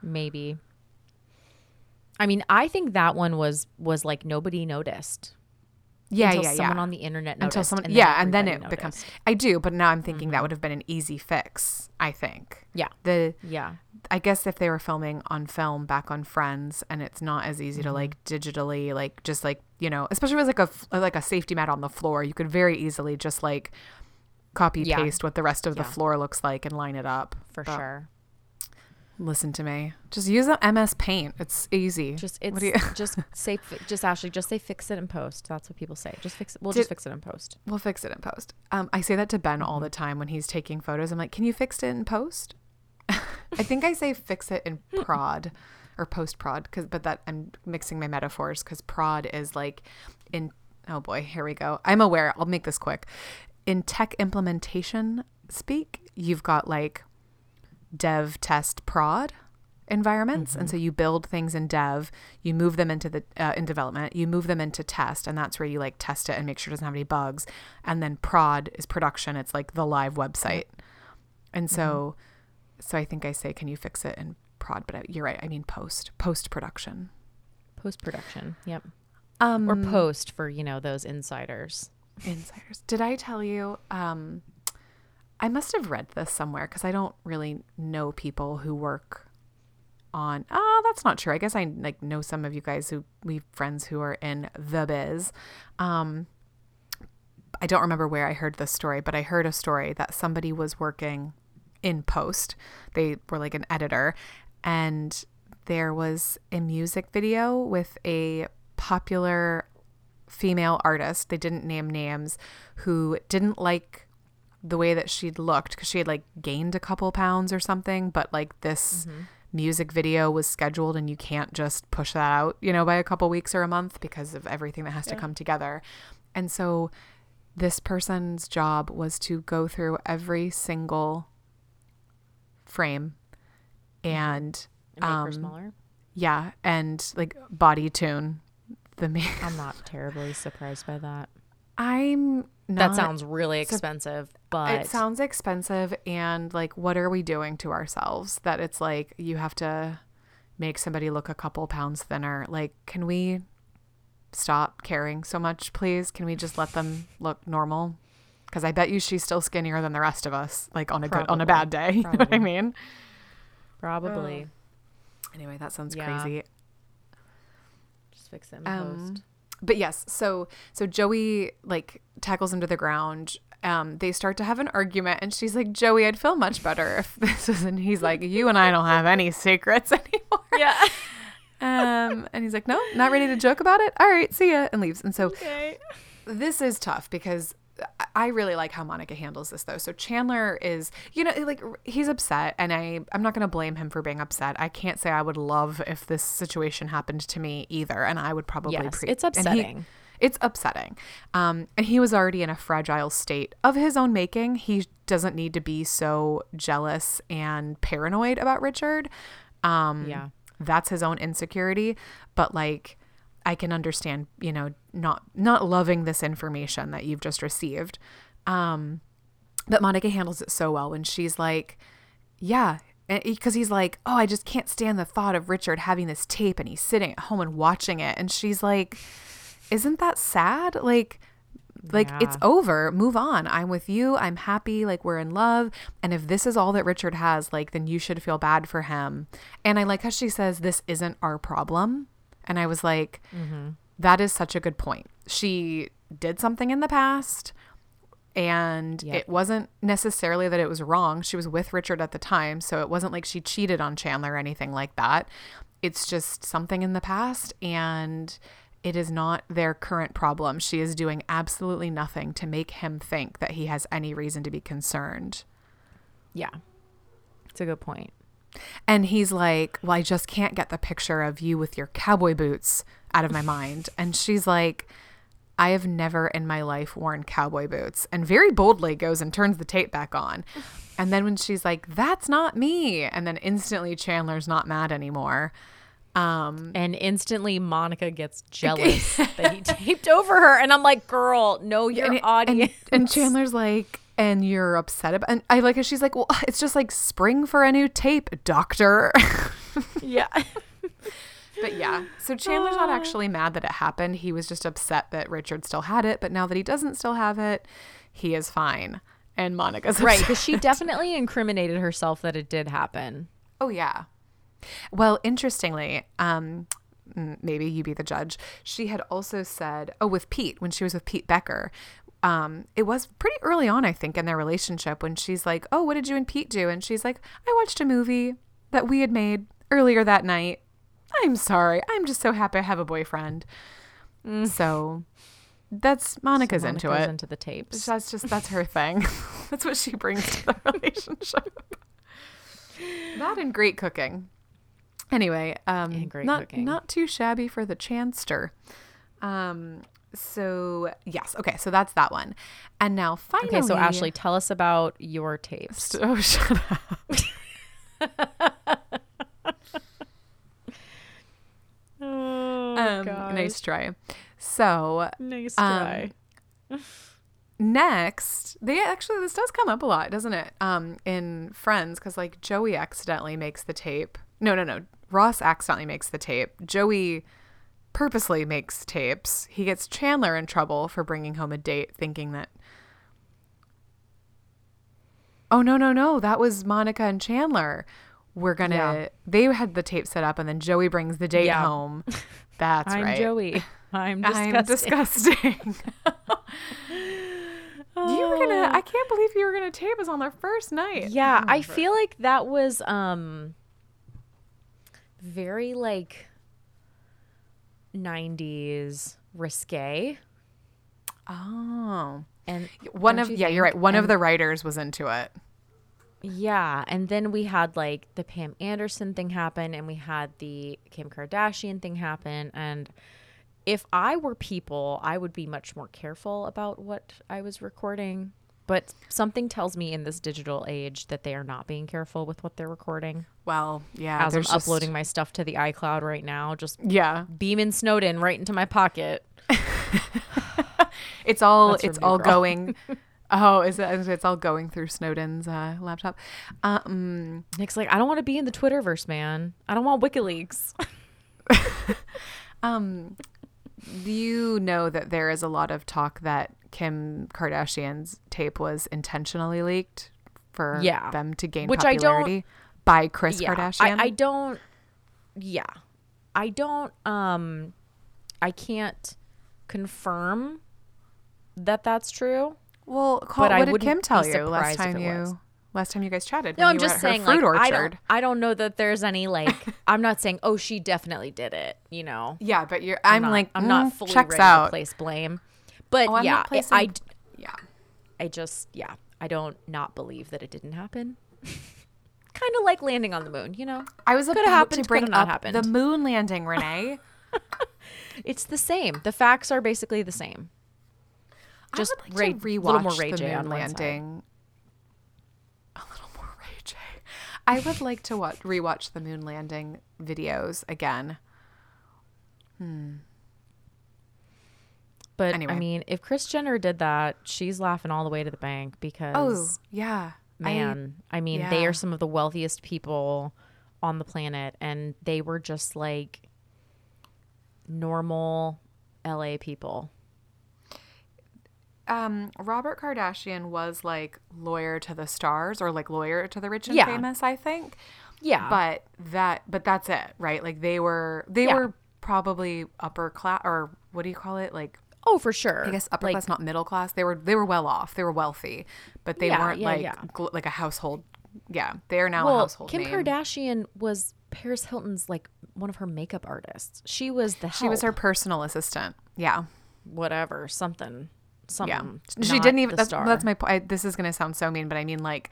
Maybe. I mean, I think that one was was like nobody noticed. Yeah, until yeah, someone yeah. on the internet noticed. Until someone, and yeah, and then it everybody becomes. I do, but now I'm thinking that would have been an easy fix. I think Yeah. the Yeah. I guess if they were filming on film back on Friends, and it's not as easy Mm-hmm. to like digitally, like just like you know, especially with like a like a safety mat on the floor, you could very easily just like copy Yeah. paste what the rest of the floor looks like and line it up. For But sure. Listen to me. Just use a MS Paint. It's easy. Just What it's do you- *laughs* just say just Ashley, just say fix it in post. That's what people say. Just fix it. We'll Did- just fix it in post. We'll fix it in post. Um, I say that to Ben Mm-hmm. all the time when he's taking photos. I'm like, can you fix it in post? *laughs* I think I say fix it in *laughs* prod or post prod because, but that I'm mixing my metaphors because prod is like in. Oh boy, here we go. I'm aware. I'll make this quick. In tech implementation speak, you've got like dev, test, prod environments. And so you build things in dev you move them into the uh, in development you move them into test and that's where you like test it and make sure it doesn't have any bugs. And then prod is production. It's like the live website. And so so i think i say can you fix it in prod? But I, you're right. I mean post post production Post production. Yep. um Or post for, you know, those insiders. insiders. Did i tell you um i must have read this somewhere because i don't really know people who work on oh that's not true. I guess i like know some of you guys who we have friends who are in the biz. Um i don't remember where i heard this story but i heard a story that somebody was working in post. They were like an editor and there was a music video with a popular female artist. They didn't name names who didn't like the way that she'd looked because she had like gained a couple pounds or something but like this music video was scheduled and you can't just push that out you know by a couple weeks or a month because of everything that has to come together and so this person's job was to go through every single frame and And make her Um, smaller. yeah and like body tune the ma- I'm not *laughs* terribly surprised by that. i'm not that sounds really expensive, but it sounds expensive and like what are we doing to ourselves that it's like you have to make somebody look a couple pounds thinner? Like can we stop caring so much please? Can we just let them look normal? Because i bet you she's still skinnier than the rest of us like on a good on a bad day. *laughs* You know what i mean? Probably. Anyway that sounds Yeah. crazy. Just fix it in Um, post. but yes so so joey like tackles him to the ground um they start to have an argument and she's like joey i'd feel much better if *laughs* this was and he's like you and i don't have any secrets *laughs* anymore Yeah. *laughs* um and he's like no not ready to joke about it all right see ya and leaves and so okay. this is tough because I really like how Monica handles this though. So Chandler is, you know, like he's upset, and I I'm not going to blame him for being upset. I can't say I would love if this situation happened to me either, and I would probably. Yes, pre- it's upsetting. It's upsetting. Um, and he was already in a fragile state of his own making. He doesn't need to be so jealous and paranoid about Richard. Um, Yeah. that's his own insecurity. But like, I can understand, you know, not not loving this information that you've just received. Um, but Monica handles it so well when she's like, yeah. Because he's like, oh, I just can't stand the thought of Richard having this tape and he's sitting at home and watching it. And she's like, isn't that sad? Like, like it's over. Move on. I'm with you. I'm happy. Like we're in love. And if this is all that Richard has, like then you should feel bad for him. And I like how she says this isn't our problem. And I was like, mm-hmm. "That is such a good point. She did something in the past and Yep. it wasn't necessarily that it was wrong. She was with Richard at the time, so it wasn't like she cheated on Chandler or anything like that. It's just something in the past and it is not their current problem. She is doing absolutely nothing to make him think that he has any reason to be concerned. Yeah. It's a good point. And he's like, Well, I just can't get the picture of you with your cowboy boots out of my *laughs* mind. And she's like, I have never in my life worn cowboy boots. And very boldly goes and turns the tape back on. *sighs* And then when she's like, That's not me. And then instantly Chandler's not mad anymore. Um, And instantly Monica gets *laughs* jealous that he taped over her. And I'm like, girl, know your and, it- audience. and, and Chandler's like, and you're upset about and I like how she's like, Well, it's just like spring for a new tape, doctor. *laughs* yeah. But yeah, so Chandler's not actually mad that it happened. He was just upset that Richard still had it. But now that he doesn't still have it, he is fine. And Monica's right. Because she *laughs* definitely incriminated herself that it did happen. Oh yeah. Well, interestingly, um, mm, maybe you be the judge. She had also said, oh, with Pete when she was with Pete Becker. Um, it was pretty early on, I think, in their relationship when she's like, "Oh, what did you and Pete do?" And she's like, "I watched a movie that we had made earlier that night. I'm sorry. I'm just so happy I have a boyfriend." So that's Monica's, into Monica's it. into the tapes. that's just that's her *laughs* thing. *laughs* that's what she brings to the *laughs* relationship. that and great cooking. Anyway, um, not cooking. not too shabby for the chanster. Um, so yes, okay, so that's that one, and now finally, Okay, so Ashley, tell us about your tapes. oh *laughs* shut up. Oh, Um, nice try. So Nice um, next they actually this does come up a lot doesn't it um in friends because like joey accidentally makes the tape no no no ross accidentally makes the tape joey purposely makes tapes he gets chandler in trouble for bringing home a date thinking that oh no no no that was monica and chandler we're gonna Yeah. they had the tape set up and then joey brings the date Yeah. home *laughs* that's I'm right Joey. I'm disgusting. *laughs* I'm disgusting. *laughs* you were gonna. I can't believe you were gonna tape us on their first night. Yeah, I feel like that was um very like 90s risque. Oh. And One of you yeah, you're right. think? One of the writers was into it. Yeah, and then we had like the Pam Anderson thing happen and we had the Kim Kardashian thing happen and if I were people, I would be much more careful about what I was recording. But something tells me in this digital age that they are not being careful with what they're recording. Well, yeah. As I'm just- uploading my stuff to the iCloud right now, just Yeah, beaming Snowden right into my pocket. *laughs* it's all it's all Girl. going. *laughs* Oh, is it? It's all going through Snowden's uh, laptop. Um, Nick's like, I don't want to be in the Twitterverse, man. I don't want WikiLeaks. *laughs* um, you know that there is a lot of talk that Kim Kardashian's tape was intentionally leaked for Yeah. them to gain Which I don't- popularity by Kris yeah, Kardashian? I, I don't. Yeah, I don't. Um, I can't confirm that that's true. Well, But what did Kim tell you last time you? was. Last time you guys chatted? No, I'm just saying, like, I don't. I don't know that there's any like. *laughs* I'm not saying, oh, she definitely did it. You know, Yeah, but you're. I'm, not, like, I'm not mm, fully checks ready out. to place blame. But Oh, I'm yeah, placing. I yeah, I just, yeah, I don't not believe that it didn't happen. *laughs* kind of like landing on the moon, you know? I was about happened, to bring up happened. the moon landing, Renee. *laughs* It's the same. The facts are basically the same. Just I would like to rewatch little more Ray the moon on one side. landing. A little more Ray J. I would like to watch rewatch the moon landing videos again. Hmm. But Anyway. I mean, if Kris Jenner did that, she's laughing all the way to the bank because Oh yeah, man, I, mean, they are some of the wealthiest people on the planet and they were just like normal LA people. Um, Robert Kardashian was like lawyer to the stars or like lawyer to the rich and Yeah. famous, I think. Yeah. But that, but that's it, right? Like they were, they Yeah. were probably upper class or what do you call it? Like oh, for sure. I guess upper like, class, not middle class. They were they were well off. They were wealthy, but they Yeah, weren't like gl- like a household. Yeah, they are now a household Kim name. Kardashian was Paris Hilton's like one of her makeup artists. She was the She was her personal assistant. Yeah, whatever, something. Yeah. She didn't even. That's, that's my point. This is gonna sound so mean, but I mean like.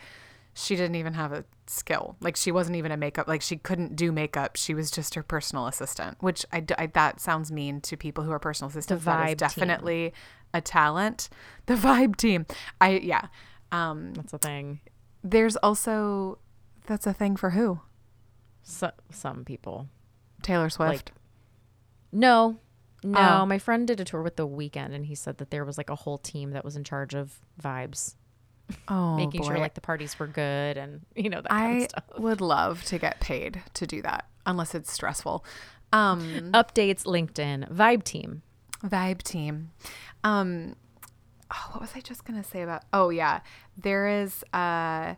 She didn't even have a skill. Like she wasn't even a makeup. Like she couldn't do makeup. She was just her personal assistant. Which I that sounds mean to people who are personal assistants. that vibe is team. definitely a talent. The vibe team. I yeah. Um, That's a thing. there's also that's a thing for who So, some people. Taylor Swift. No. No, Oh. my friend did a tour with the Weeknd and he said that there was like a whole team that was in charge of vibes, *laughs* oh, making sure like the parties were good and you know that kind of I stuff. *laughs* would love to get paid to do that, unless it's stressful. Um, Updates LinkedIn vibe team. vibe team. Um, oh, what was I just gonna say about? Oh yeah, there is. Uh,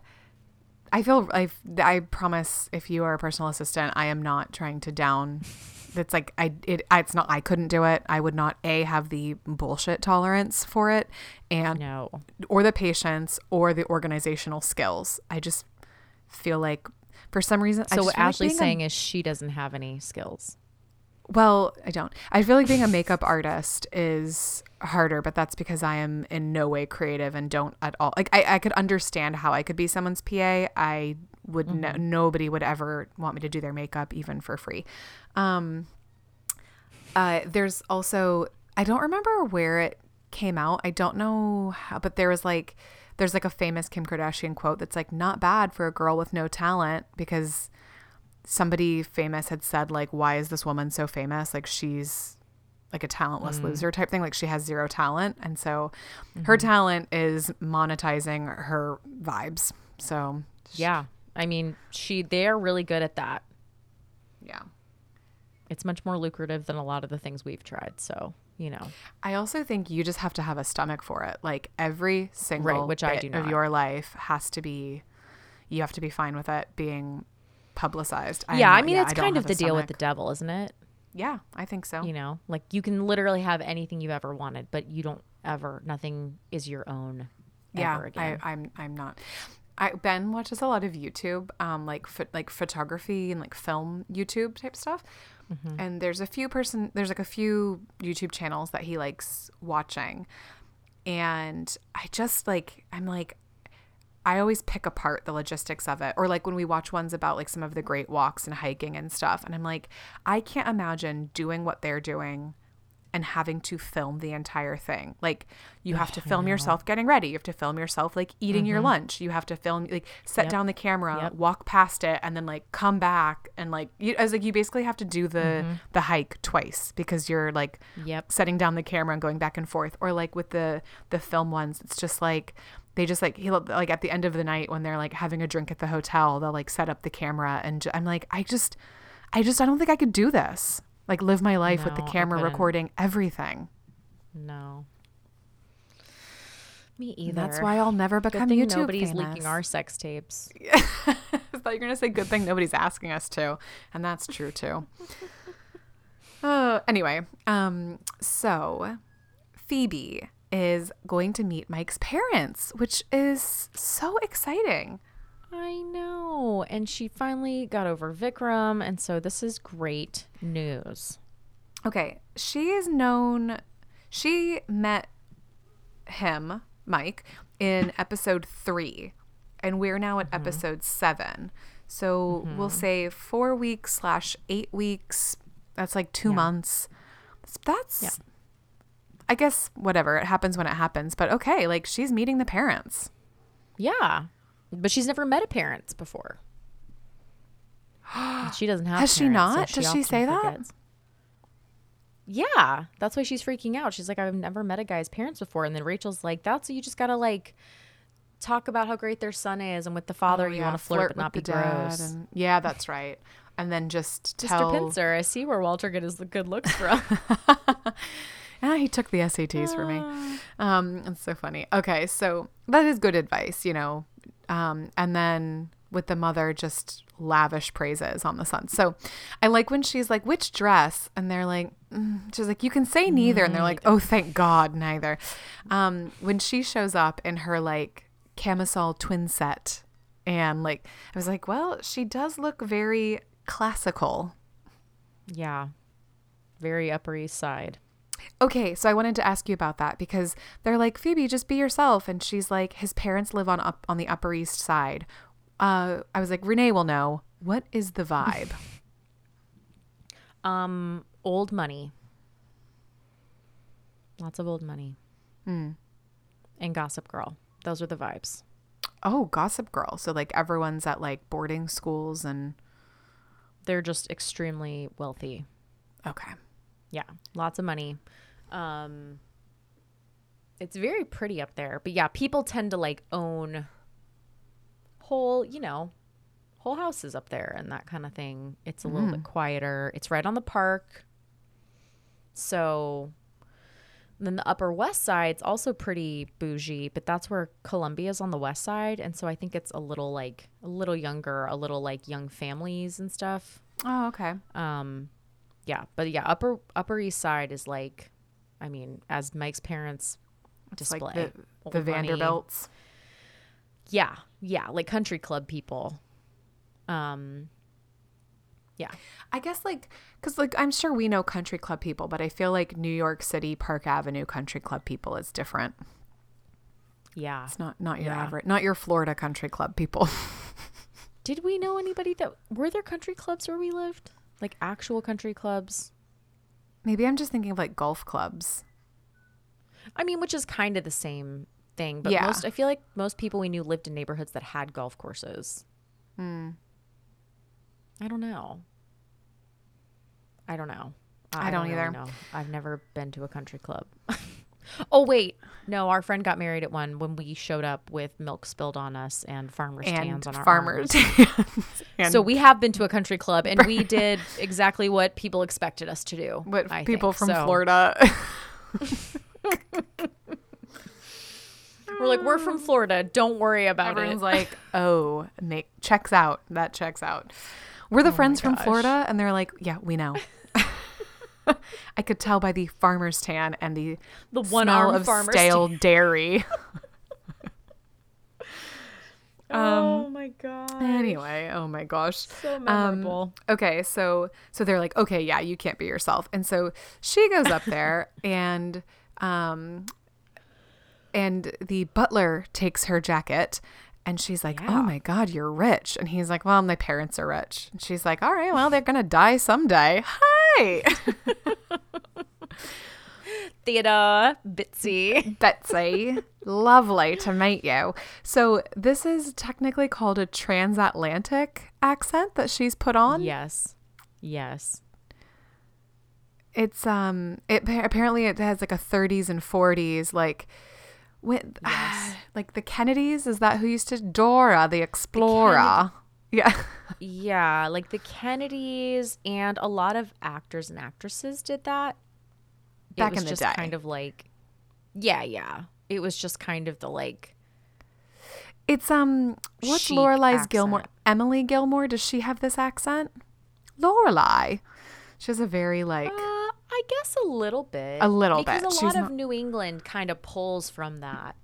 I feel I I promise if you are a personal assistant, I am not trying to down. That's like I it it's not I couldn't do it. I would not a have the bullshit tolerance for it, and No. or the patience or the organizational skills. I just feel like for some reason. So what feel like Ashley's a- saying is she doesn't have any skills. well, I don't. I feel like being a makeup artist is harder, but that's because I am in no way creative and don't at all. Like I, I could understand how I could be someone's PA. I would no, nobody would ever want me to do their makeup even for free. Um, uh, there's also I don't remember where it came out. I don't know how, but there was like there's like a famous Kim Kardashian quote that's like not bad for a girl with no talent because somebody famous had said like why is this woman so famous? Like she's like a talentless loser type thing. Like she has zero talent. And so her talent is monetizing her vibes. So Yeah. I mean, she they're really good at that. yeah It's much more lucrative than a lot of the things we've tried. So, you know. I also think you just have to have a stomach for it. Like every single right, which I do of your life has to be, you have to be fine with it being publicized. yeah, I'm I mean, yeah, it's don't kind of the deal with the devil, isn't it? Yeah, I think so. You know, like you can literally have anything you've ever wanted, but you don't ever, nothing is your own yeah, ever again. I, I'm I'm not. I, ben watches a lot of YouTube, um, like pho- like photography and like film YouTube type stuff. Mm-hmm. And there's a few person, there's like a few YouTube channels that he likes watching, and I just like I'm like I always pick apart the logistics of it. Or like when we watch ones about like some of the great walks and hiking and stuff. And I'm like, I can't imagine doing what they're doing and having to film the entire thing. Like you have to film yourself getting ready. You have to film yourself like eating your mm-hmm. lunch. You have to film like set down the camera, Yep. walk past it, and then like come back and like you as like you basically have to do the mm-hmm. the hike twice because you're like Yep. setting down the camera and going back and forth or like with the the film ones it's just like they just like he like at the end of the night when they're like having a drink at the hotel they'll like set up the camera and ju- i'm like i just i just i don't think i could do this like live my life with the camera recording everything No. Me either. And that's why i'll never Good become thing youtube nobody's famous. leaking our sex tapes. *laughs* I thought you were gonna say good thing nobody's asking us to, and that's true too. uh, *laughs* anyway, um, so Phoebe is going to meet Mike's parents, which is so exciting. I know. And she finally got over Vikram. And so this is great news. Okay, she is known. She met him Mike in episode three, and we're now at mm-hmm. episode seven. So mm-hmm. we'll say four weeks slash eight weeks. That's like two months. That's, yeah. I guess, whatever. It happens when it happens. But okay, like she's meeting the parents. Yeah. But she's never met a parents before. she doesn't *gasps* have Has she parents, so not? Does she say that? Yeah. That's why she's freaking out. She's like, I've never met a guy's parents before. And then Rachel's like, That's you just gotta like talk about how great their son is and with the father Oh, you yeah, want to flirt, but not be gross. And, yeah, that's right. And then just *laughs* Mr. tell. Pincer, I see where Walter get his good looks *laughs* from. Ah, he took the SATs for me. Um, it's so funny. Okay, so that is good advice, you know. Um, and then with the mother, just lavish praises on the son. So I like when she's like, "Which dress?" and they're like, mm. "She's like, you can say neither," and they're like, "Oh, thank God, neither." Um, when she shows up in her like camisole twin set, and like I was like, "Well, she does look very classical." yeah. Very Upper East Side. Okay, so I wanted to ask you about that because they're like, Phoebe, just be yourself. And she's like, his parents live on up on the Upper East Side. Uh, I was like, Renee will know. What is the vibe? *laughs* Um, old money. Lots of old money. Hmm. And Gossip Girl. Those are the vibes. oh, Gossip Girl. So like everyone's at like boarding schools and They're just extremely wealthy. okay. Yeah, lots of money. Um, it's very pretty up there, but yeah, people tend to like own whole, you know, whole houses up there and that kind of thing. It's a little bit quieter. It's right on the park, so. Then the Upper West Side's also pretty bougie, but that's where Columbia's on the west side, and so I think it's a little like a little younger, a little like young families and stuff. Oh, okay. Um, yeah, but yeah, upper Upper East Side is like, I mean, as Mike's parents It's display like the, the. Vanderbilts. Yeah, yeah, like country club people. Um, yeah, I guess like because like I'm sure we know country club people, but I feel like New York City Park Avenue country club people is different. yeah. It's not not your Yeah. average, not your Florida country club people. *laughs* Did we know anybody that were there country clubs where we lived? Like actual country clubs? Maybe I'm just thinking of like golf clubs. I mean, which is kind of the same thing, but Yeah. most I feel like most people we knew lived in neighborhoods that had golf courses. Hmm. I don't know. I don't know. I don't really either. know. I've never been to a country club. *laughs* oh wait, no. Our friend got married at one when we showed up with milk spilled on us and farmers' and tans on our farmers. So we have been to a country club and we did *laughs* exactly what people expected us to do. what I people think. from So Florida. *laughs* We're like, we're from Florida. Don't worry about it. Everyone's like, oh, make checks out. That checks out. We're the oh friends from Oh. Florida, and they're like, yeah, we know. *laughs* I could tell by the farmer's tan and the The smell one-armed of farmer's stale dairy. *laughs* *laughs* oh my god. anyway, oh my gosh. So Um, memorable. okay, so so they're like, okay, yeah, you can't be yourself, and so she goes up there, and um, and the butler takes her jacket, and she's like, Yeah. oh my god, you're rich, and he's like, well, my parents are rich, and she's like, all right, well, they're gonna die someday. Hi, *laughs* Theodore, Bitsy. Betsy, lovely to meet you. So this is technically called a transatlantic accent that she's put on. yes. Yes. it's um it apparently it has like a 30s and 40s like with Yes. *sighs* *sighs* *sighs* like the Kennedys is that who used to Dora the Explorer yeah Yeah, like the Kennedys and a lot of actors and actresses did that. Back it was in the just day. kind of like Yeah, yeah. It was just kind of the like it's um what's Lorelai's Gilmore. Emily Gilmore does she have this accent Lorelai she has a very like uh, I guess a little bit. A little because bit. Because a She's lot of not- New England kind of pulls from that.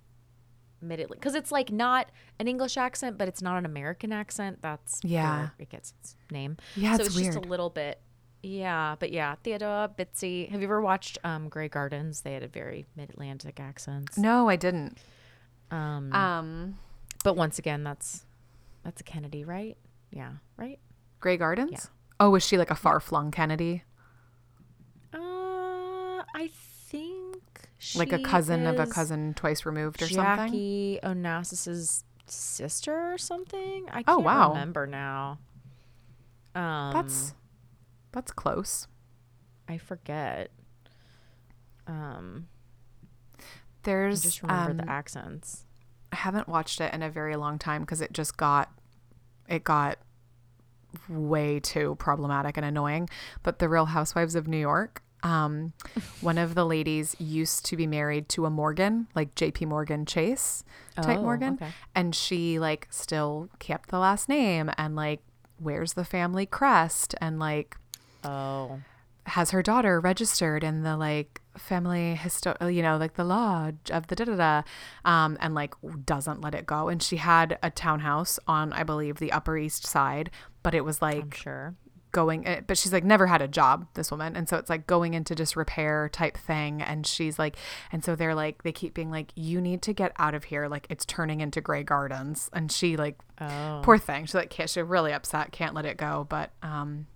Admittedly, because it's like not an English accent, but it's not an American accent. That's Yeah. where it gets its name. Yeah, so it's it's just a little bit. Yeah, but yeah, Theodore, Bitsy. Have you ever watched um, Grey Gardens? They had a very mid-Atlantic accent. no I didn't Um, Um, but once again, that's that's a Kennedy, right? Yeah, right. Grey Gardens. Yeah. Oh, was she like a far flung Kennedy, Uh, I think like a cousin of a cousin twice removed or something? Jackie Onassis's sister or something. I Oh, can't wow. remember now. Um, That's that's close. I forget. Um, I There's just remember um, the accents. I haven't watched it in a very long time because it just got it got way too problematic and annoying. But the Real Housewives of New York, um, one of the ladies used to be married to a Morgan, like J.P. Morgan Chase type Oh, Morgan, okay. and she like still kept the last name and like wears the family crest and like Oh, has her daughter registered in the like family histo you know like the lodge of the da da da um and like doesn't let it go and she had a townhouse on i believe the upper east side but it was I'm like sure. Going eh, but she's like never had a job this woman. And so it's like going into disrepair type thing. And she's like and so they're like they keep being like you need to get out of here. Like it's turning into gray gardens. And she like Oh, poor thing. She like can't she's really upset can't let it go. But um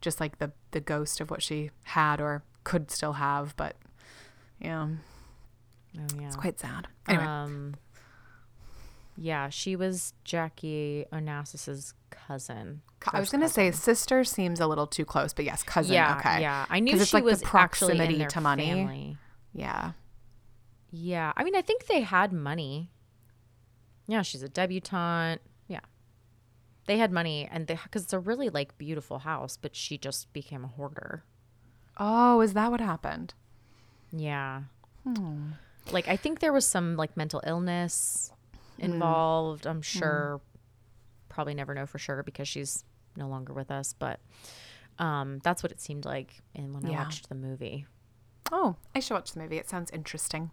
just like the the ghost of what she had or could still have. But yeah. Oh yeah. it's quite sad. Anyway. Um, yeah, she was Jackie Onassis's cousin. i was gonna say sister seems a little too close but yes cousin yeah, okay yeah. I knew 'Cause she it's like the was actually in proximity their to money. family. yeah Yeah, I mean, I think they had money. Yeah, she's a debutante. Yeah, they had money, and they because it's a really like beautiful house, but she just became a hoarder. oh is that what happened Yeah, Hmm. like I think there was some like mental illness Hmm. involved. I'm sure. Probably never know for sure because she's no longer with us, but um, that's what it seemed like. And when I watched the movie, oh i should watch the movie it sounds interesting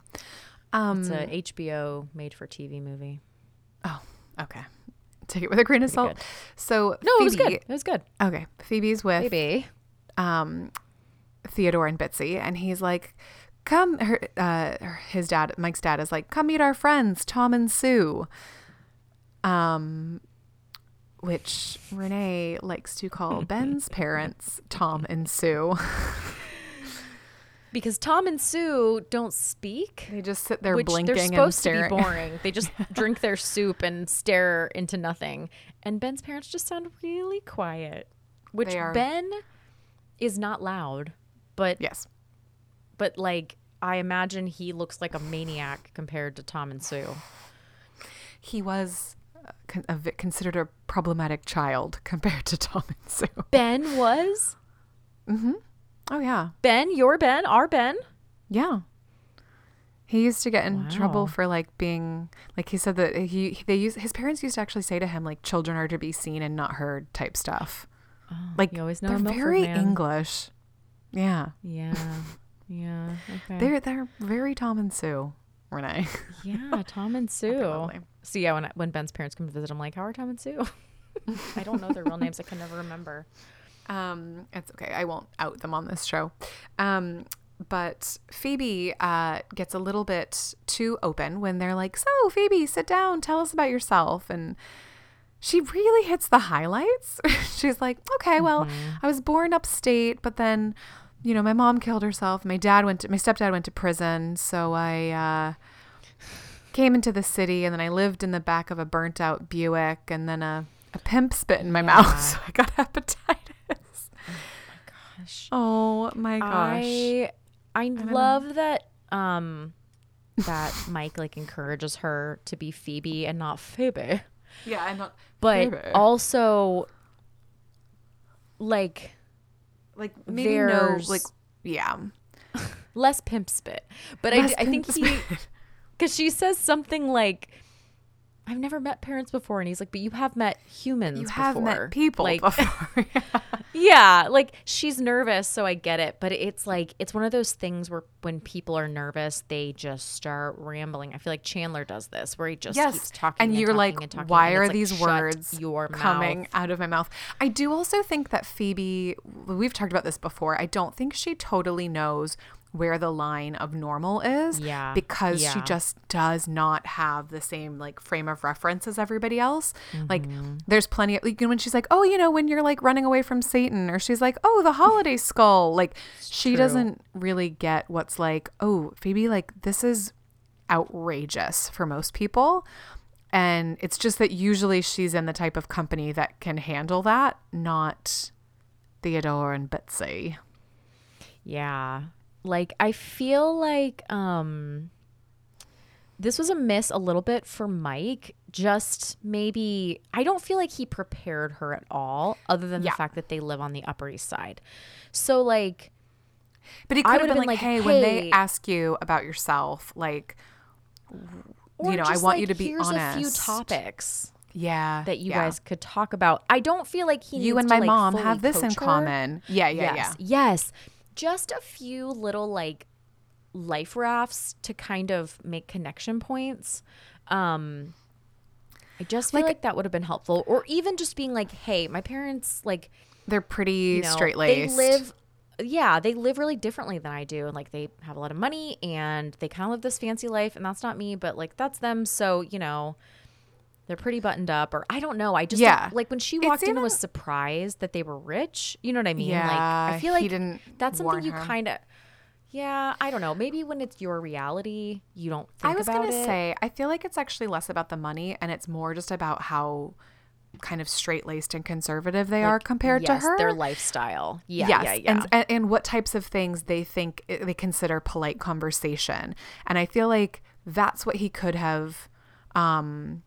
um it's a HBO made for TV movie. oh okay take it with a grain of salt so No, it was good. It was good. okay phoebe's with Maybe. um, Theodore and Bitsy, and he's like, "Come." Her, uh, his dad, Mike's dad, is like, "Come meet our friends, Tom and Sue." Um, which Renee likes to call *laughs* Ben's parents, Tom and Sue. *laughs* Because Tom and Sue don't speak. They just sit there blinking they're and supposed to be staring. boring. They just *laughs* drink their soup and stare into nothing. And Ben's parents just sound really quiet. Which Ben is not loud, but yes, but like I imagine he looks like a maniac compared to Tom and Sue. he was uh, con- a considered a problematic child *laughs* compared to Tom and Sue. Ben was Hmm. Oh yeah, Ben, your Ben, our Ben. Yeah. He used to get in trouble for like being like he said that he they use his parents used to actually say to him like children are to be seen and not heard type stuff. like you always know they're very man. English. Yeah. Yeah. Yeah. Okay. They're they're very Tom and Sue, Renee. yeah, Tom and *laughs* Sue. Definitely. So yeah, when I, when Ben's parents come to visit, I'm like, "How are Tom and Sue?" *laughs* I don't know their real names. I can never remember. Um, it's okay. I won't out them on this show. Um, but Phoebe uh, gets a little bit too open when they're like, "So, Phoebe, sit down. Tell us about yourself." And she really hits the highlights. *laughs* She's like, "Okay, well, I was born upstate, but then, you know, my mom killed herself. My dad went. To, my stepdad went to prison, so I." Uh, Came into the city and then I lived in the back of a burnt out Buick and then a, a pimp spit in my mouth. *laughs* So I got hepatitis. Oh my gosh. Oh my gosh. I I love that um that Mike like encourages her to be Phoebe and not Phoebe. yeah, I'm not. But Phoebe. also like like maybe no, there's- like yeah, *laughs* less pimp spit. But Less I, I think he *laughs* cuz she says something like I've never met parents before and he's like, "But you have met humans you have before." met people like before. *laughs* Yeah, like she's nervous, so I get it. But it's like it's one of those things where when people are nervous, they just start rambling. I feel like Chandler does this, where he just yes, keeps talking, and you're talking like, and talking, why and are like, these words your coming mouth." out of my mouth? I do also think that Phoebe. We've talked about this before. I don't think she totally knows where the line of normal is Yeah. because she just does not have the same like frame of reference as everybody else like Mm-hmm. there's plenty of like when she's like oh you know when you're like running away from satan or she's like oh the holiday *laughs* skull like she true. doesn't really get what's like oh phoebe like this is outrageous for most people and it's just that usually she's in the type of company that can handle that not theodore and betsy Yeah. Like I feel like um this was a miss a little bit for Mike. Just maybe I don't feel like he prepared her at all other than Yeah. the fact that they live on the Upper East Side. So like But he could have been, been like, like, hey, when they ask you about yourself, like, you know, I want like, you to be here's honest. a few topics Yeah. that you yeah. guys could talk about. I don't feel like he you and my like, mom have this in common. Yeah, yeah, yes. Yes. Just a few little like life rafts to kind of make connection points. Um I just feel Like- like, that would have been helpful. Or even just being like, hey, my parents like. They're pretty you know, straight laced. They live yeah, they live really differently than I do. And like they have a lot of money and they kind of live this fancy life and that's not me, but like that's them. So, you know, they're pretty buttoned up or I don't know. I just Yeah. like when she It's walked in and was surprised that they were rich. You know what I mean? Yeah, like I feel he like didn't that's something you kind of yeah, I don't know. Maybe when it's your reality, you don't think I was gonna it. say, I feel like it's actually less about the money and it's more just about how kind of straight laced and conservative they are compared yes, to her. their lifestyle. Yeah, yes, yeah, yeah. And, and what types of things they think they consider polite conversation, and I feel like that's what he could have. Um,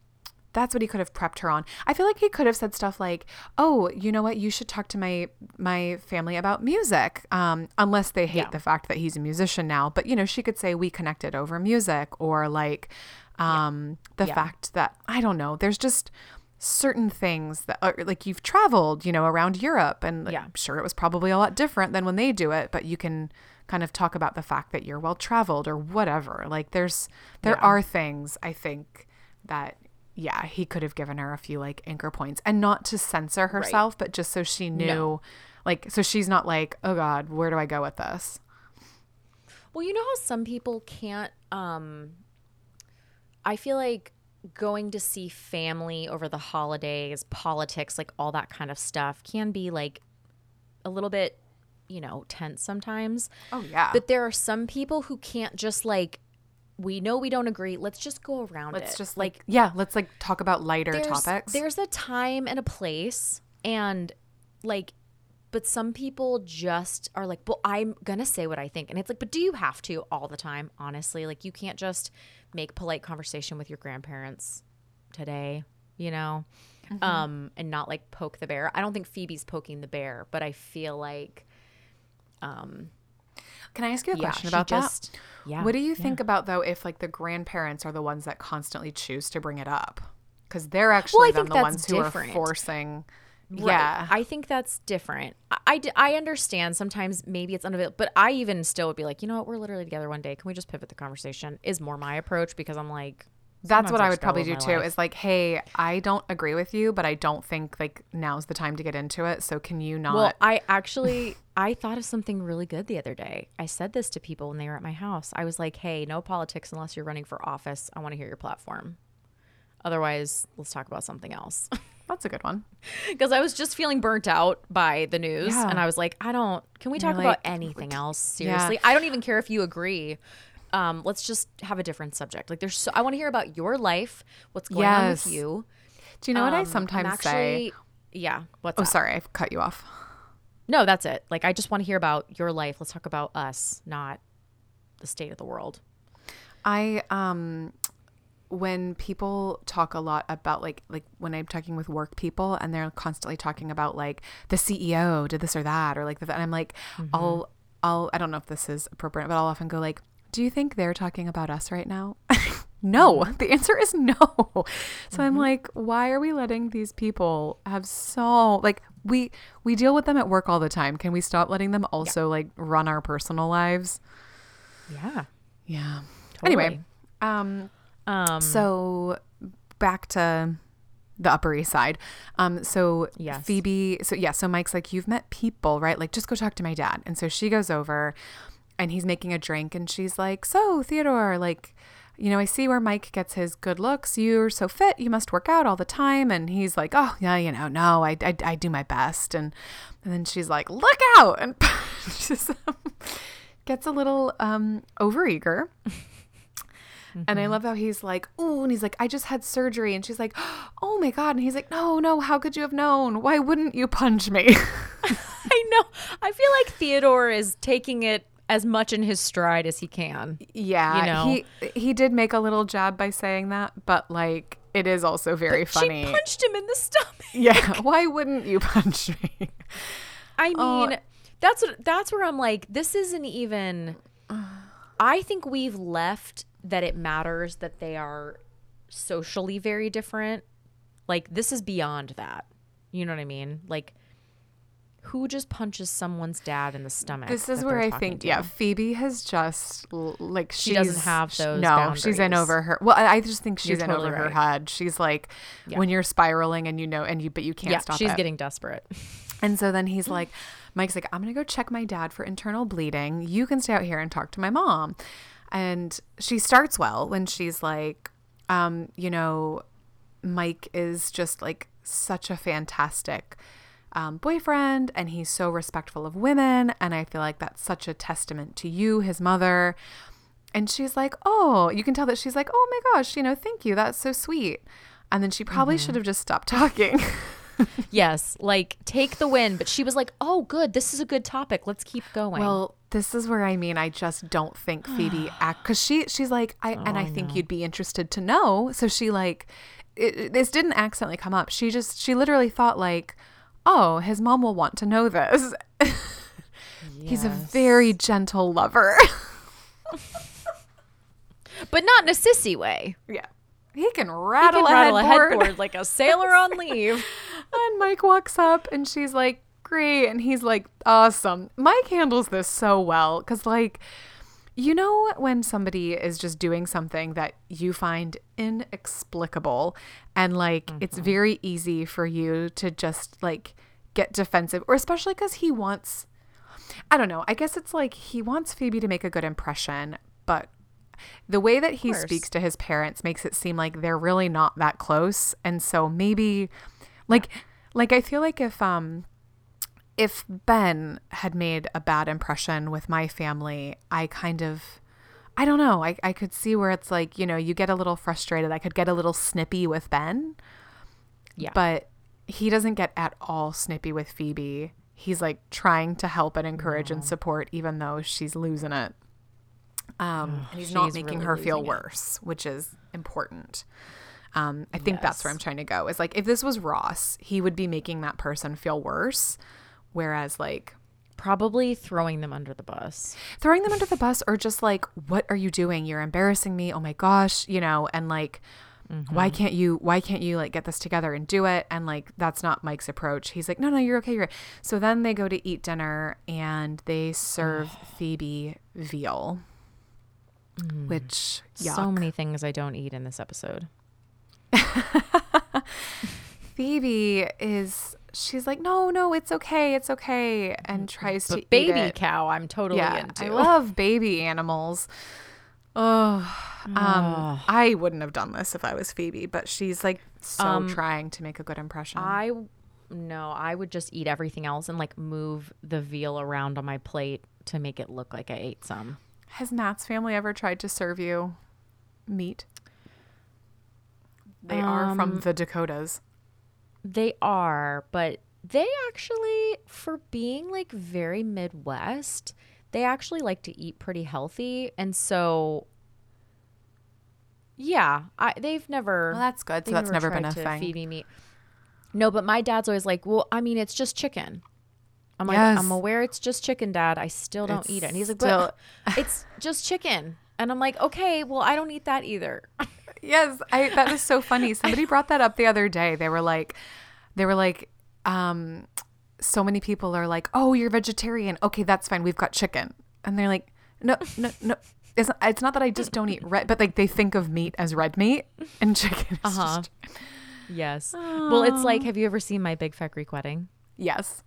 that's what he could have prepped her on. I feel like he could have said stuff like, "Oh, you know what? You should talk to my my family about music." Um, unless they hate Yeah. the fact that he's a musician now, but you know, she could say we connected over music, or like, um, the Yeah. fact that I don't know. There's just certain things that are like you've traveled, you know, around Europe, and Yeah. I'm sure it was probably a lot different than when they do it, but you can kind of talk about the fact that you're well traveled or whatever. Like there's there Yeah. are things I think that yeah, he could have given her a few like anchor points and not to censor herself, but just so she knew like so she's not like, "Oh god, where do I go with this?" Well, you know how some people can't um I feel like going to see family over the holidays, politics, like all that kind of stuff can be like a little bit, you know, tense sometimes. Oh yeah. But there are some people who can't just like we know we don't agree. Let's just go around let's it. just like yeah, let's like talk about lighter there's, topics. There's a time and a place, and like, but some people just are like, well, I'm gonna say what I think, and it's like, but do you have to all the time? Honestly, like, you can't just make polite conversation with your grandparents today, you know, Mm-hmm. um, and not like poke the bear. I don't think Phoebe's poking the bear, but I feel like, um, Can I ask you a yeah, question about just, that? yeah. What do you think about though if like the grandparents are the ones that constantly choose to bring it up? Because they're actually I then the ones who different. are forcing. Right. Yeah. I think that's different. I I understand sometimes maybe it's unavailable, but I even still would be like, you know what, we're literally together one day. Can we just pivot the conversation? Is more my approach because I'm like, That's sometimes what I would probably do too. life. Is like, hey, I don't agree with you, but I don't think like now's the time to get into it. So can you not? Well, I actually *laughs* I thought of something really good the other day. I said this to people when they were at my house. I was like, "Hey, no politics unless you're running for office. I want to hear your platform. Otherwise, let's talk about something else." *laughs* that's a good one. Because I was just feeling burnt out by the news, Yeah. and I was like, "I don't. Can we talk like, about anything else? Seriously, I don't even care if you agree." Um, let's just have a different subject. Like, there's so I want to hear about your life, what's going on with you. Do you know what Um, I I'm sometimes say? Yeah. What's Oh, up? sorry, I've cut you off. No, that's it. Like I just want to hear about your life. Let's talk about us, not the state of the world. I um when people talk a lot about like like when I'm talking with work people and they're constantly talking about like the CEO did this or that or like the, and I'm like I'll I'll I don't know if this is appropriate but I'll often go like do you think they're talking about us right now? *laughs* no. The answer is no. So I'm like why are we letting these people have so like we we deal with them at work all the time. Can we stop letting them also like run our personal lives? Yeah. Yeah. Totally. Anyway, um Um. so back to the Upper East Side. Um, so Yes. Phoebe, so yeah, so Mike's like, you've met people, right? Like, just go talk to my dad. And so she goes over, and he's making a drink, and she's like, "So Theodore, like." You know, I see where Mike gets his good looks. You're so fit. You must work out all the time. And he's like, oh, yeah, you know, no, I, I, I do my best. And, and then she's like, look out. And *laughs* just gets a little um, overeager. And I love how he's like, oh, and he's like, I just had surgery. And she's like, oh my God. And he's like, no, no, how could you have known? Why wouldn't you punch me? *laughs* *laughs* I know. I feel like Theodore is taking it as much in his stride as he can. yeah. You know? He, he did make a little jab by saying that, but like, it is also very funny. She punched him in the stomach. yeah. *laughs* Why wouldn't you punch me? I oh. mean, Oh. that's what that's where I'm like, this isn't even I think we've left that it matters that they are socially very different. Like this is beyond that. You know what I mean? Like who just punches someone's dad in the stomach? This is where I think, to? yeah, Phoebe has just like She doesn't have those No, she's in over her. Well, I just think she's You're in totally over her head. She's like Yeah. when you're spiraling and you know, and you but you can't Yeah, stop she's it. getting desperate. And so then he's *laughs* like, Mike's like, I'm going to go check my dad for internal bleeding. You can stay out here and talk to my mom. And she starts well when she's like, um, you know, Mike is just like such a fantastic um, boyfriend and he's so respectful of women. And I feel like that's such a testament to you, his mother. And she's like, oh, you can tell that she's like, oh my gosh, you know, thank you. That's so sweet. And then she probably should have just stopped talking. *laughs* yes, like take the win, but she was like, "Oh, good. This is a good topic. Let's keep going." Well, this is where I mean I just don't think Phoebe *sighs* act because she she's like I and I think you'd be interested to know. So she like it- this didn't accidentally come up. She just she literally thought like, oh, his mom will want to know this. *laughs* He's a very gentle lover. *laughs* but not in a sissy way. yeah, he can He rattle, can a, rattle a headboard. headboard like a *laughs* sailor on leave. And Mike walks up and she's like, great. And he's like, awesome. Mike handles this so well because, like, you know, when somebody is just doing something that you find inexplicable and, like, it's very easy for you to just, like, get defensive, or especially because he wants, I don't know, I guess it's like he wants Phoebe to make a good impression, but the way that he speaks to his parents makes it seem like they're really not that close. And so maybe like like i feel like if um if ben had made a bad impression with my family i kind of i don't know i, I could see where it's like you know you get a little frustrated i could get a little snippy with ben Yeah. but he doesn't get at all snippy with phoebe he's like trying to help and encourage and support even though she's losing it um, and he's not making really her feel it. worse, which is important. Um, I think that's where I'm trying to go. Is like if this was Ross, he would be making that person feel worse, whereas like Probably throwing them under the bus. throwing them under the bus or just like, "What are you doing? You're embarrassing me. Oh my gosh," you know, and like. Mm-hmm. Why can't you why can't you like get this together and do it? And like that's not Mike's approach. He's like, No, no, you're okay, you're okay. So then they go to eat dinner and they serve Phoebe veal. Mm. Which yuck. So many things I don't eat in this episode. *laughs* Phoebe is she's like, no, no, it's okay, it's okay, and tries to baby eat it. cow, I'm totally Yeah, into. I love baby animals. Oh, um, I wouldn't have done this if I was Phoebe, but she's like so Um, trying to make a good impression. I no, I would just eat everything else and like move the veal around on my plate to make it look like I ate some. Has Matt's family ever tried to serve you meat? They are from Um, the Dakotas. They are, but they actually, for being like very Midwest, they actually like to eat pretty healthy, and so yeah, I they've never. Well, that's good. So that's never been tried a thing. Feed me. No, but my dad's always like, well, I mean, it's just chicken. I'm like, I'm aware it's just chicken, Dad. I still don't It's eat it. And he's like, still- but it's just chicken. And I'm like, okay, well, I don't eat that either. *laughs* Yes, I that was so funny. Somebody brought that up the other day. They were like they were like um so many people are like, "Oh, you're vegetarian. Okay, that's fine. We've got chicken." And they're like, "No, no, no. It's not, it's not that I just don't eat red, but like they think of meat as red meat and chicken is Uh-huh. just yes. Well, it's like, have you ever seen my big fat Greek wedding? Yes.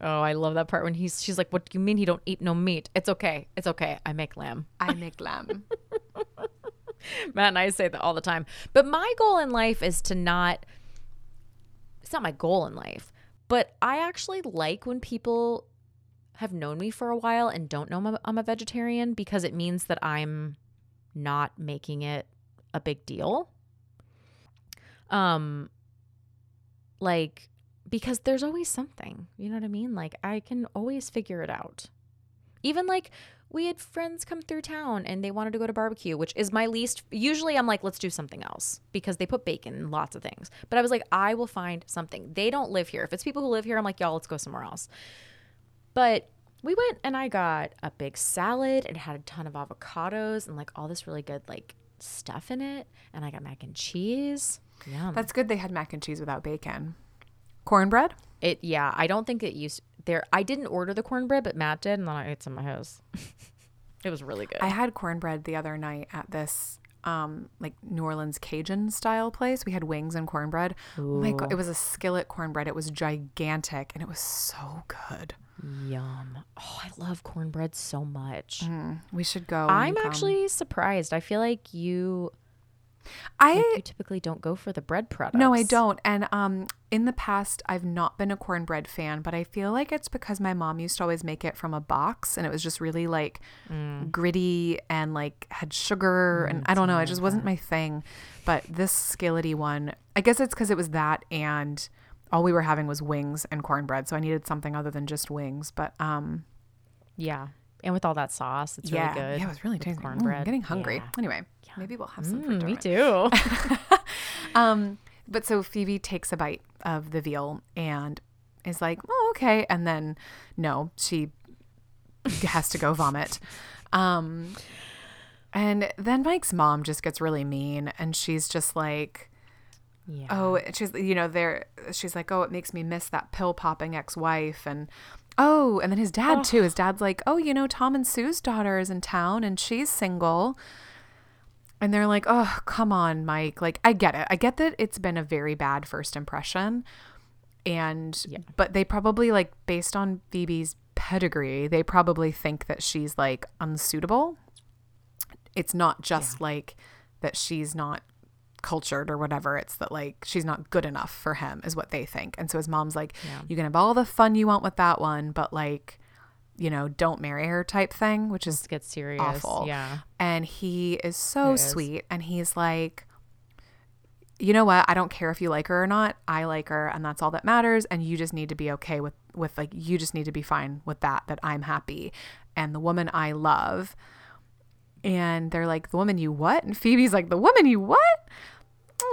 Oh, I love that part when he's she's like, "What do you mean he don't eat no meat?" It's okay. It's okay. I make lamb. I make lamb. *laughs* *laughs* Matt and I say that all the time. But my goal in life is to not it's not my goal in life, but I actually like when people have known me for a while and don't know I'm a, I'm a vegetarian because it means that I'm not making it a big deal. Um like because there's always something. You know what I mean? Like I can always figure it out. Even like we had friends come through town and they wanted to go to barbecue, which is my least. Usually I'm like, let's do something else because they put bacon in lots of things. But I was like, I will find something. They don't live here. If it's people who live here, I'm like, y'all, let's go somewhere else. But we went and I got a big salad. It had a ton of avocados and like all this really good like stuff in it. And I got mac and cheese. Yum. That's good they had mac and cheese without bacon. Cornbread? It yeah, I don't think it used there. I didn't order the cornbread, but Matt did, and then I ate some of his. *laughs* it was really good. I had cornbread the other night at this um like New Orleans Cajun style place. We had wings and cornbread. Oh my god, it was a skillet cornbread. It was gigantic and it was so good. Yum. Oh, I love cornbread so much. Mm, we should go. I'm actually surprised. I feel like you I like typically don't go for the bread products. No, I don't. And um in the past I've not been a cornbread fan, but I feel like it's because my mom used to always make it from a box and it was just really like Mm. gritty and like had sugar and I don't know, it just wasn't my thing. But this skillety one, I guess it's cuz it was that and all we were having was wings and cornbread, so I needed something other than just wings, but um Yeah. And with all that sauce, it's yeah, really good. yeah, it was really tasty. Mm, cornbread. I'm getting hungry. Yeah. Anyway, maybe we'll have some for Mm, me too. *laughs* *laughs* Um, but so Phoebe takes a bite of the veal and is like, "Oh, okay," and then no, she has to go vomit. *laughs* Um, and then Mike's mom just gets really mean, and she's just like, yeah. "Oh, she's you know there." She's like, "Oh, it makes me miss that pill popping ex wife," and oh, and then his dad too. His oh. dad's like, "Oh, you know, Tom and Sue's daughter is in town, and she's single." And they're like, oh, come on, Mike. Like, I get it. I get that it's been a very bad first impression. And, Yeah. but they probably, like, based on Phoebe's pedigree, they probably think that she's, like, unsuitable. It's not just like that she's not cultured or whatever. It's that, like, she's not good enough for him, is what they think. And so his mom's like, Yeah. you can have all the fun you want with that one, but, like, you know, don't marry her type thing, which is get serious. awful. Yeah. And he is so It is. sweet. And he's like, you know what? I don't care if you like her or not. I like her, and that's all that matters. And you just need to be okay with with like you just need to be fine with that. That I'm happy, and the woman I love. And they're like, the woman you what? And Phoebe's like, the woman you what?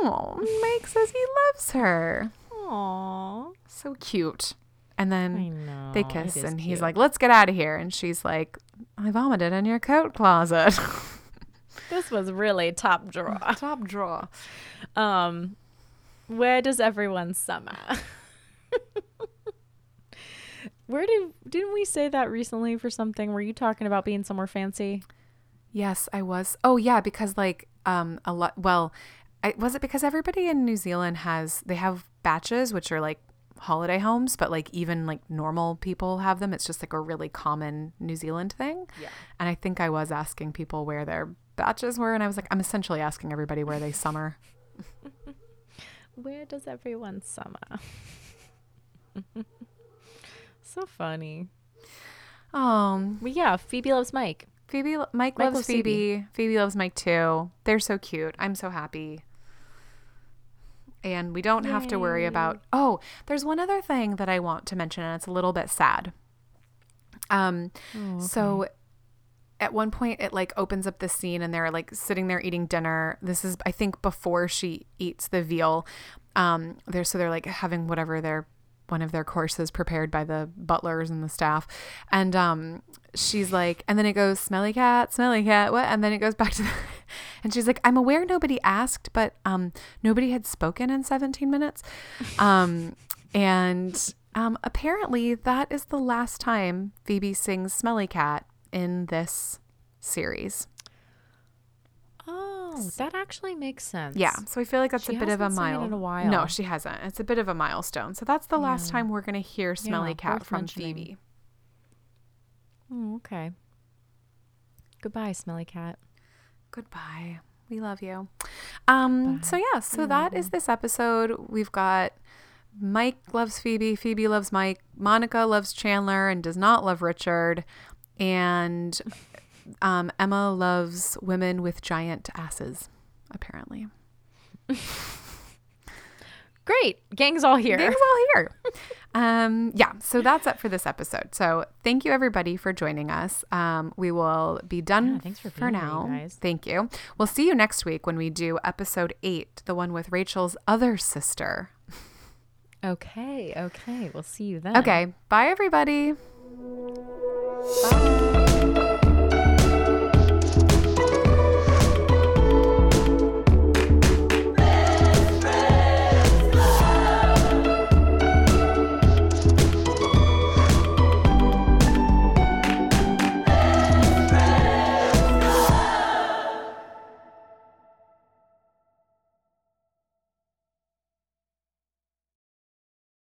Oh, Mike says he loves her. Aww. So cute. And then know. they kiss, is and he's like, let's get out of here. And she's like, I vomited in your coat closet. *laughs* this was really top draw. *laughs* Top drawer. Um, where does everyone summer? *laughs* where did didn't we say that recently for something? Were you talking about being somewhere fancy? Yes, I was. Oh yeah, because like um a lot. Well, I, was it because everybody in New Zealand has they have baches, which are like holiday homes, but like even like normal people have them. It's just like a really common New Zealand thing. Yeah. And I think I was asking people where their baches were, and I was like, I'm essentially asking everybody where they summer. *laughs* Where does everyone summer? so funny. Um, Well, yeah, Phoebe loves Mike. Phoebe, Mike, Mike loves, loves Phoebe. Phoebe loves Mike too. They're so cute. I'm so happy. And we don't have to worry about. Oh, there's one other thing that I want to mention, and it's a little bit sad. Um, so at one point it like opens up the scene, and they're like sitting there eating dinner. This is, I think, before she eats the veal. Um, they're so they're like having whatever their one of their courses prepared by the butlers and the staff, and um, she's like, and then it goes smelly cat, smelly cat, what? And then it goes back to, the, and she's like, I'm aware nobody asked, but um, nobody had spoken in 17 minutes, um, and um, apparently that is the last time Phoebe sings smelly cat in this series. Oh, that actually makes sense. Yeah, so I feel like that's She a bit of a hasn't sung it mile. in a while. No, she hasn't. It's a bit of a milestone. So that's the last time we're gonna hear "Smelly Yeah, Cat" from mentioning. Phoebe. Oh, okay. Goodbye, smelly cat. Goodbye. We love you. Um. So yeah. So that is this episode. We've got Mike loves Phoebe. Phoebe loves Mike. Monica loves Chandler and does not love Richard. And *laughs* um, Emma loves women with giant asses. Apparently. *laughs* Great. Gang's all here. Gang's all here. *laughs* Um, yeah, so that's it for this episode. So thank you everybody for joining us. Um, we will be done yeah, thanks for, for now. Here, thank you. We'll see you next week when we do episode eight, the one with Rachel's other sister. Okay, okay. We'll see you then. Okay. Bye everybody. Bye.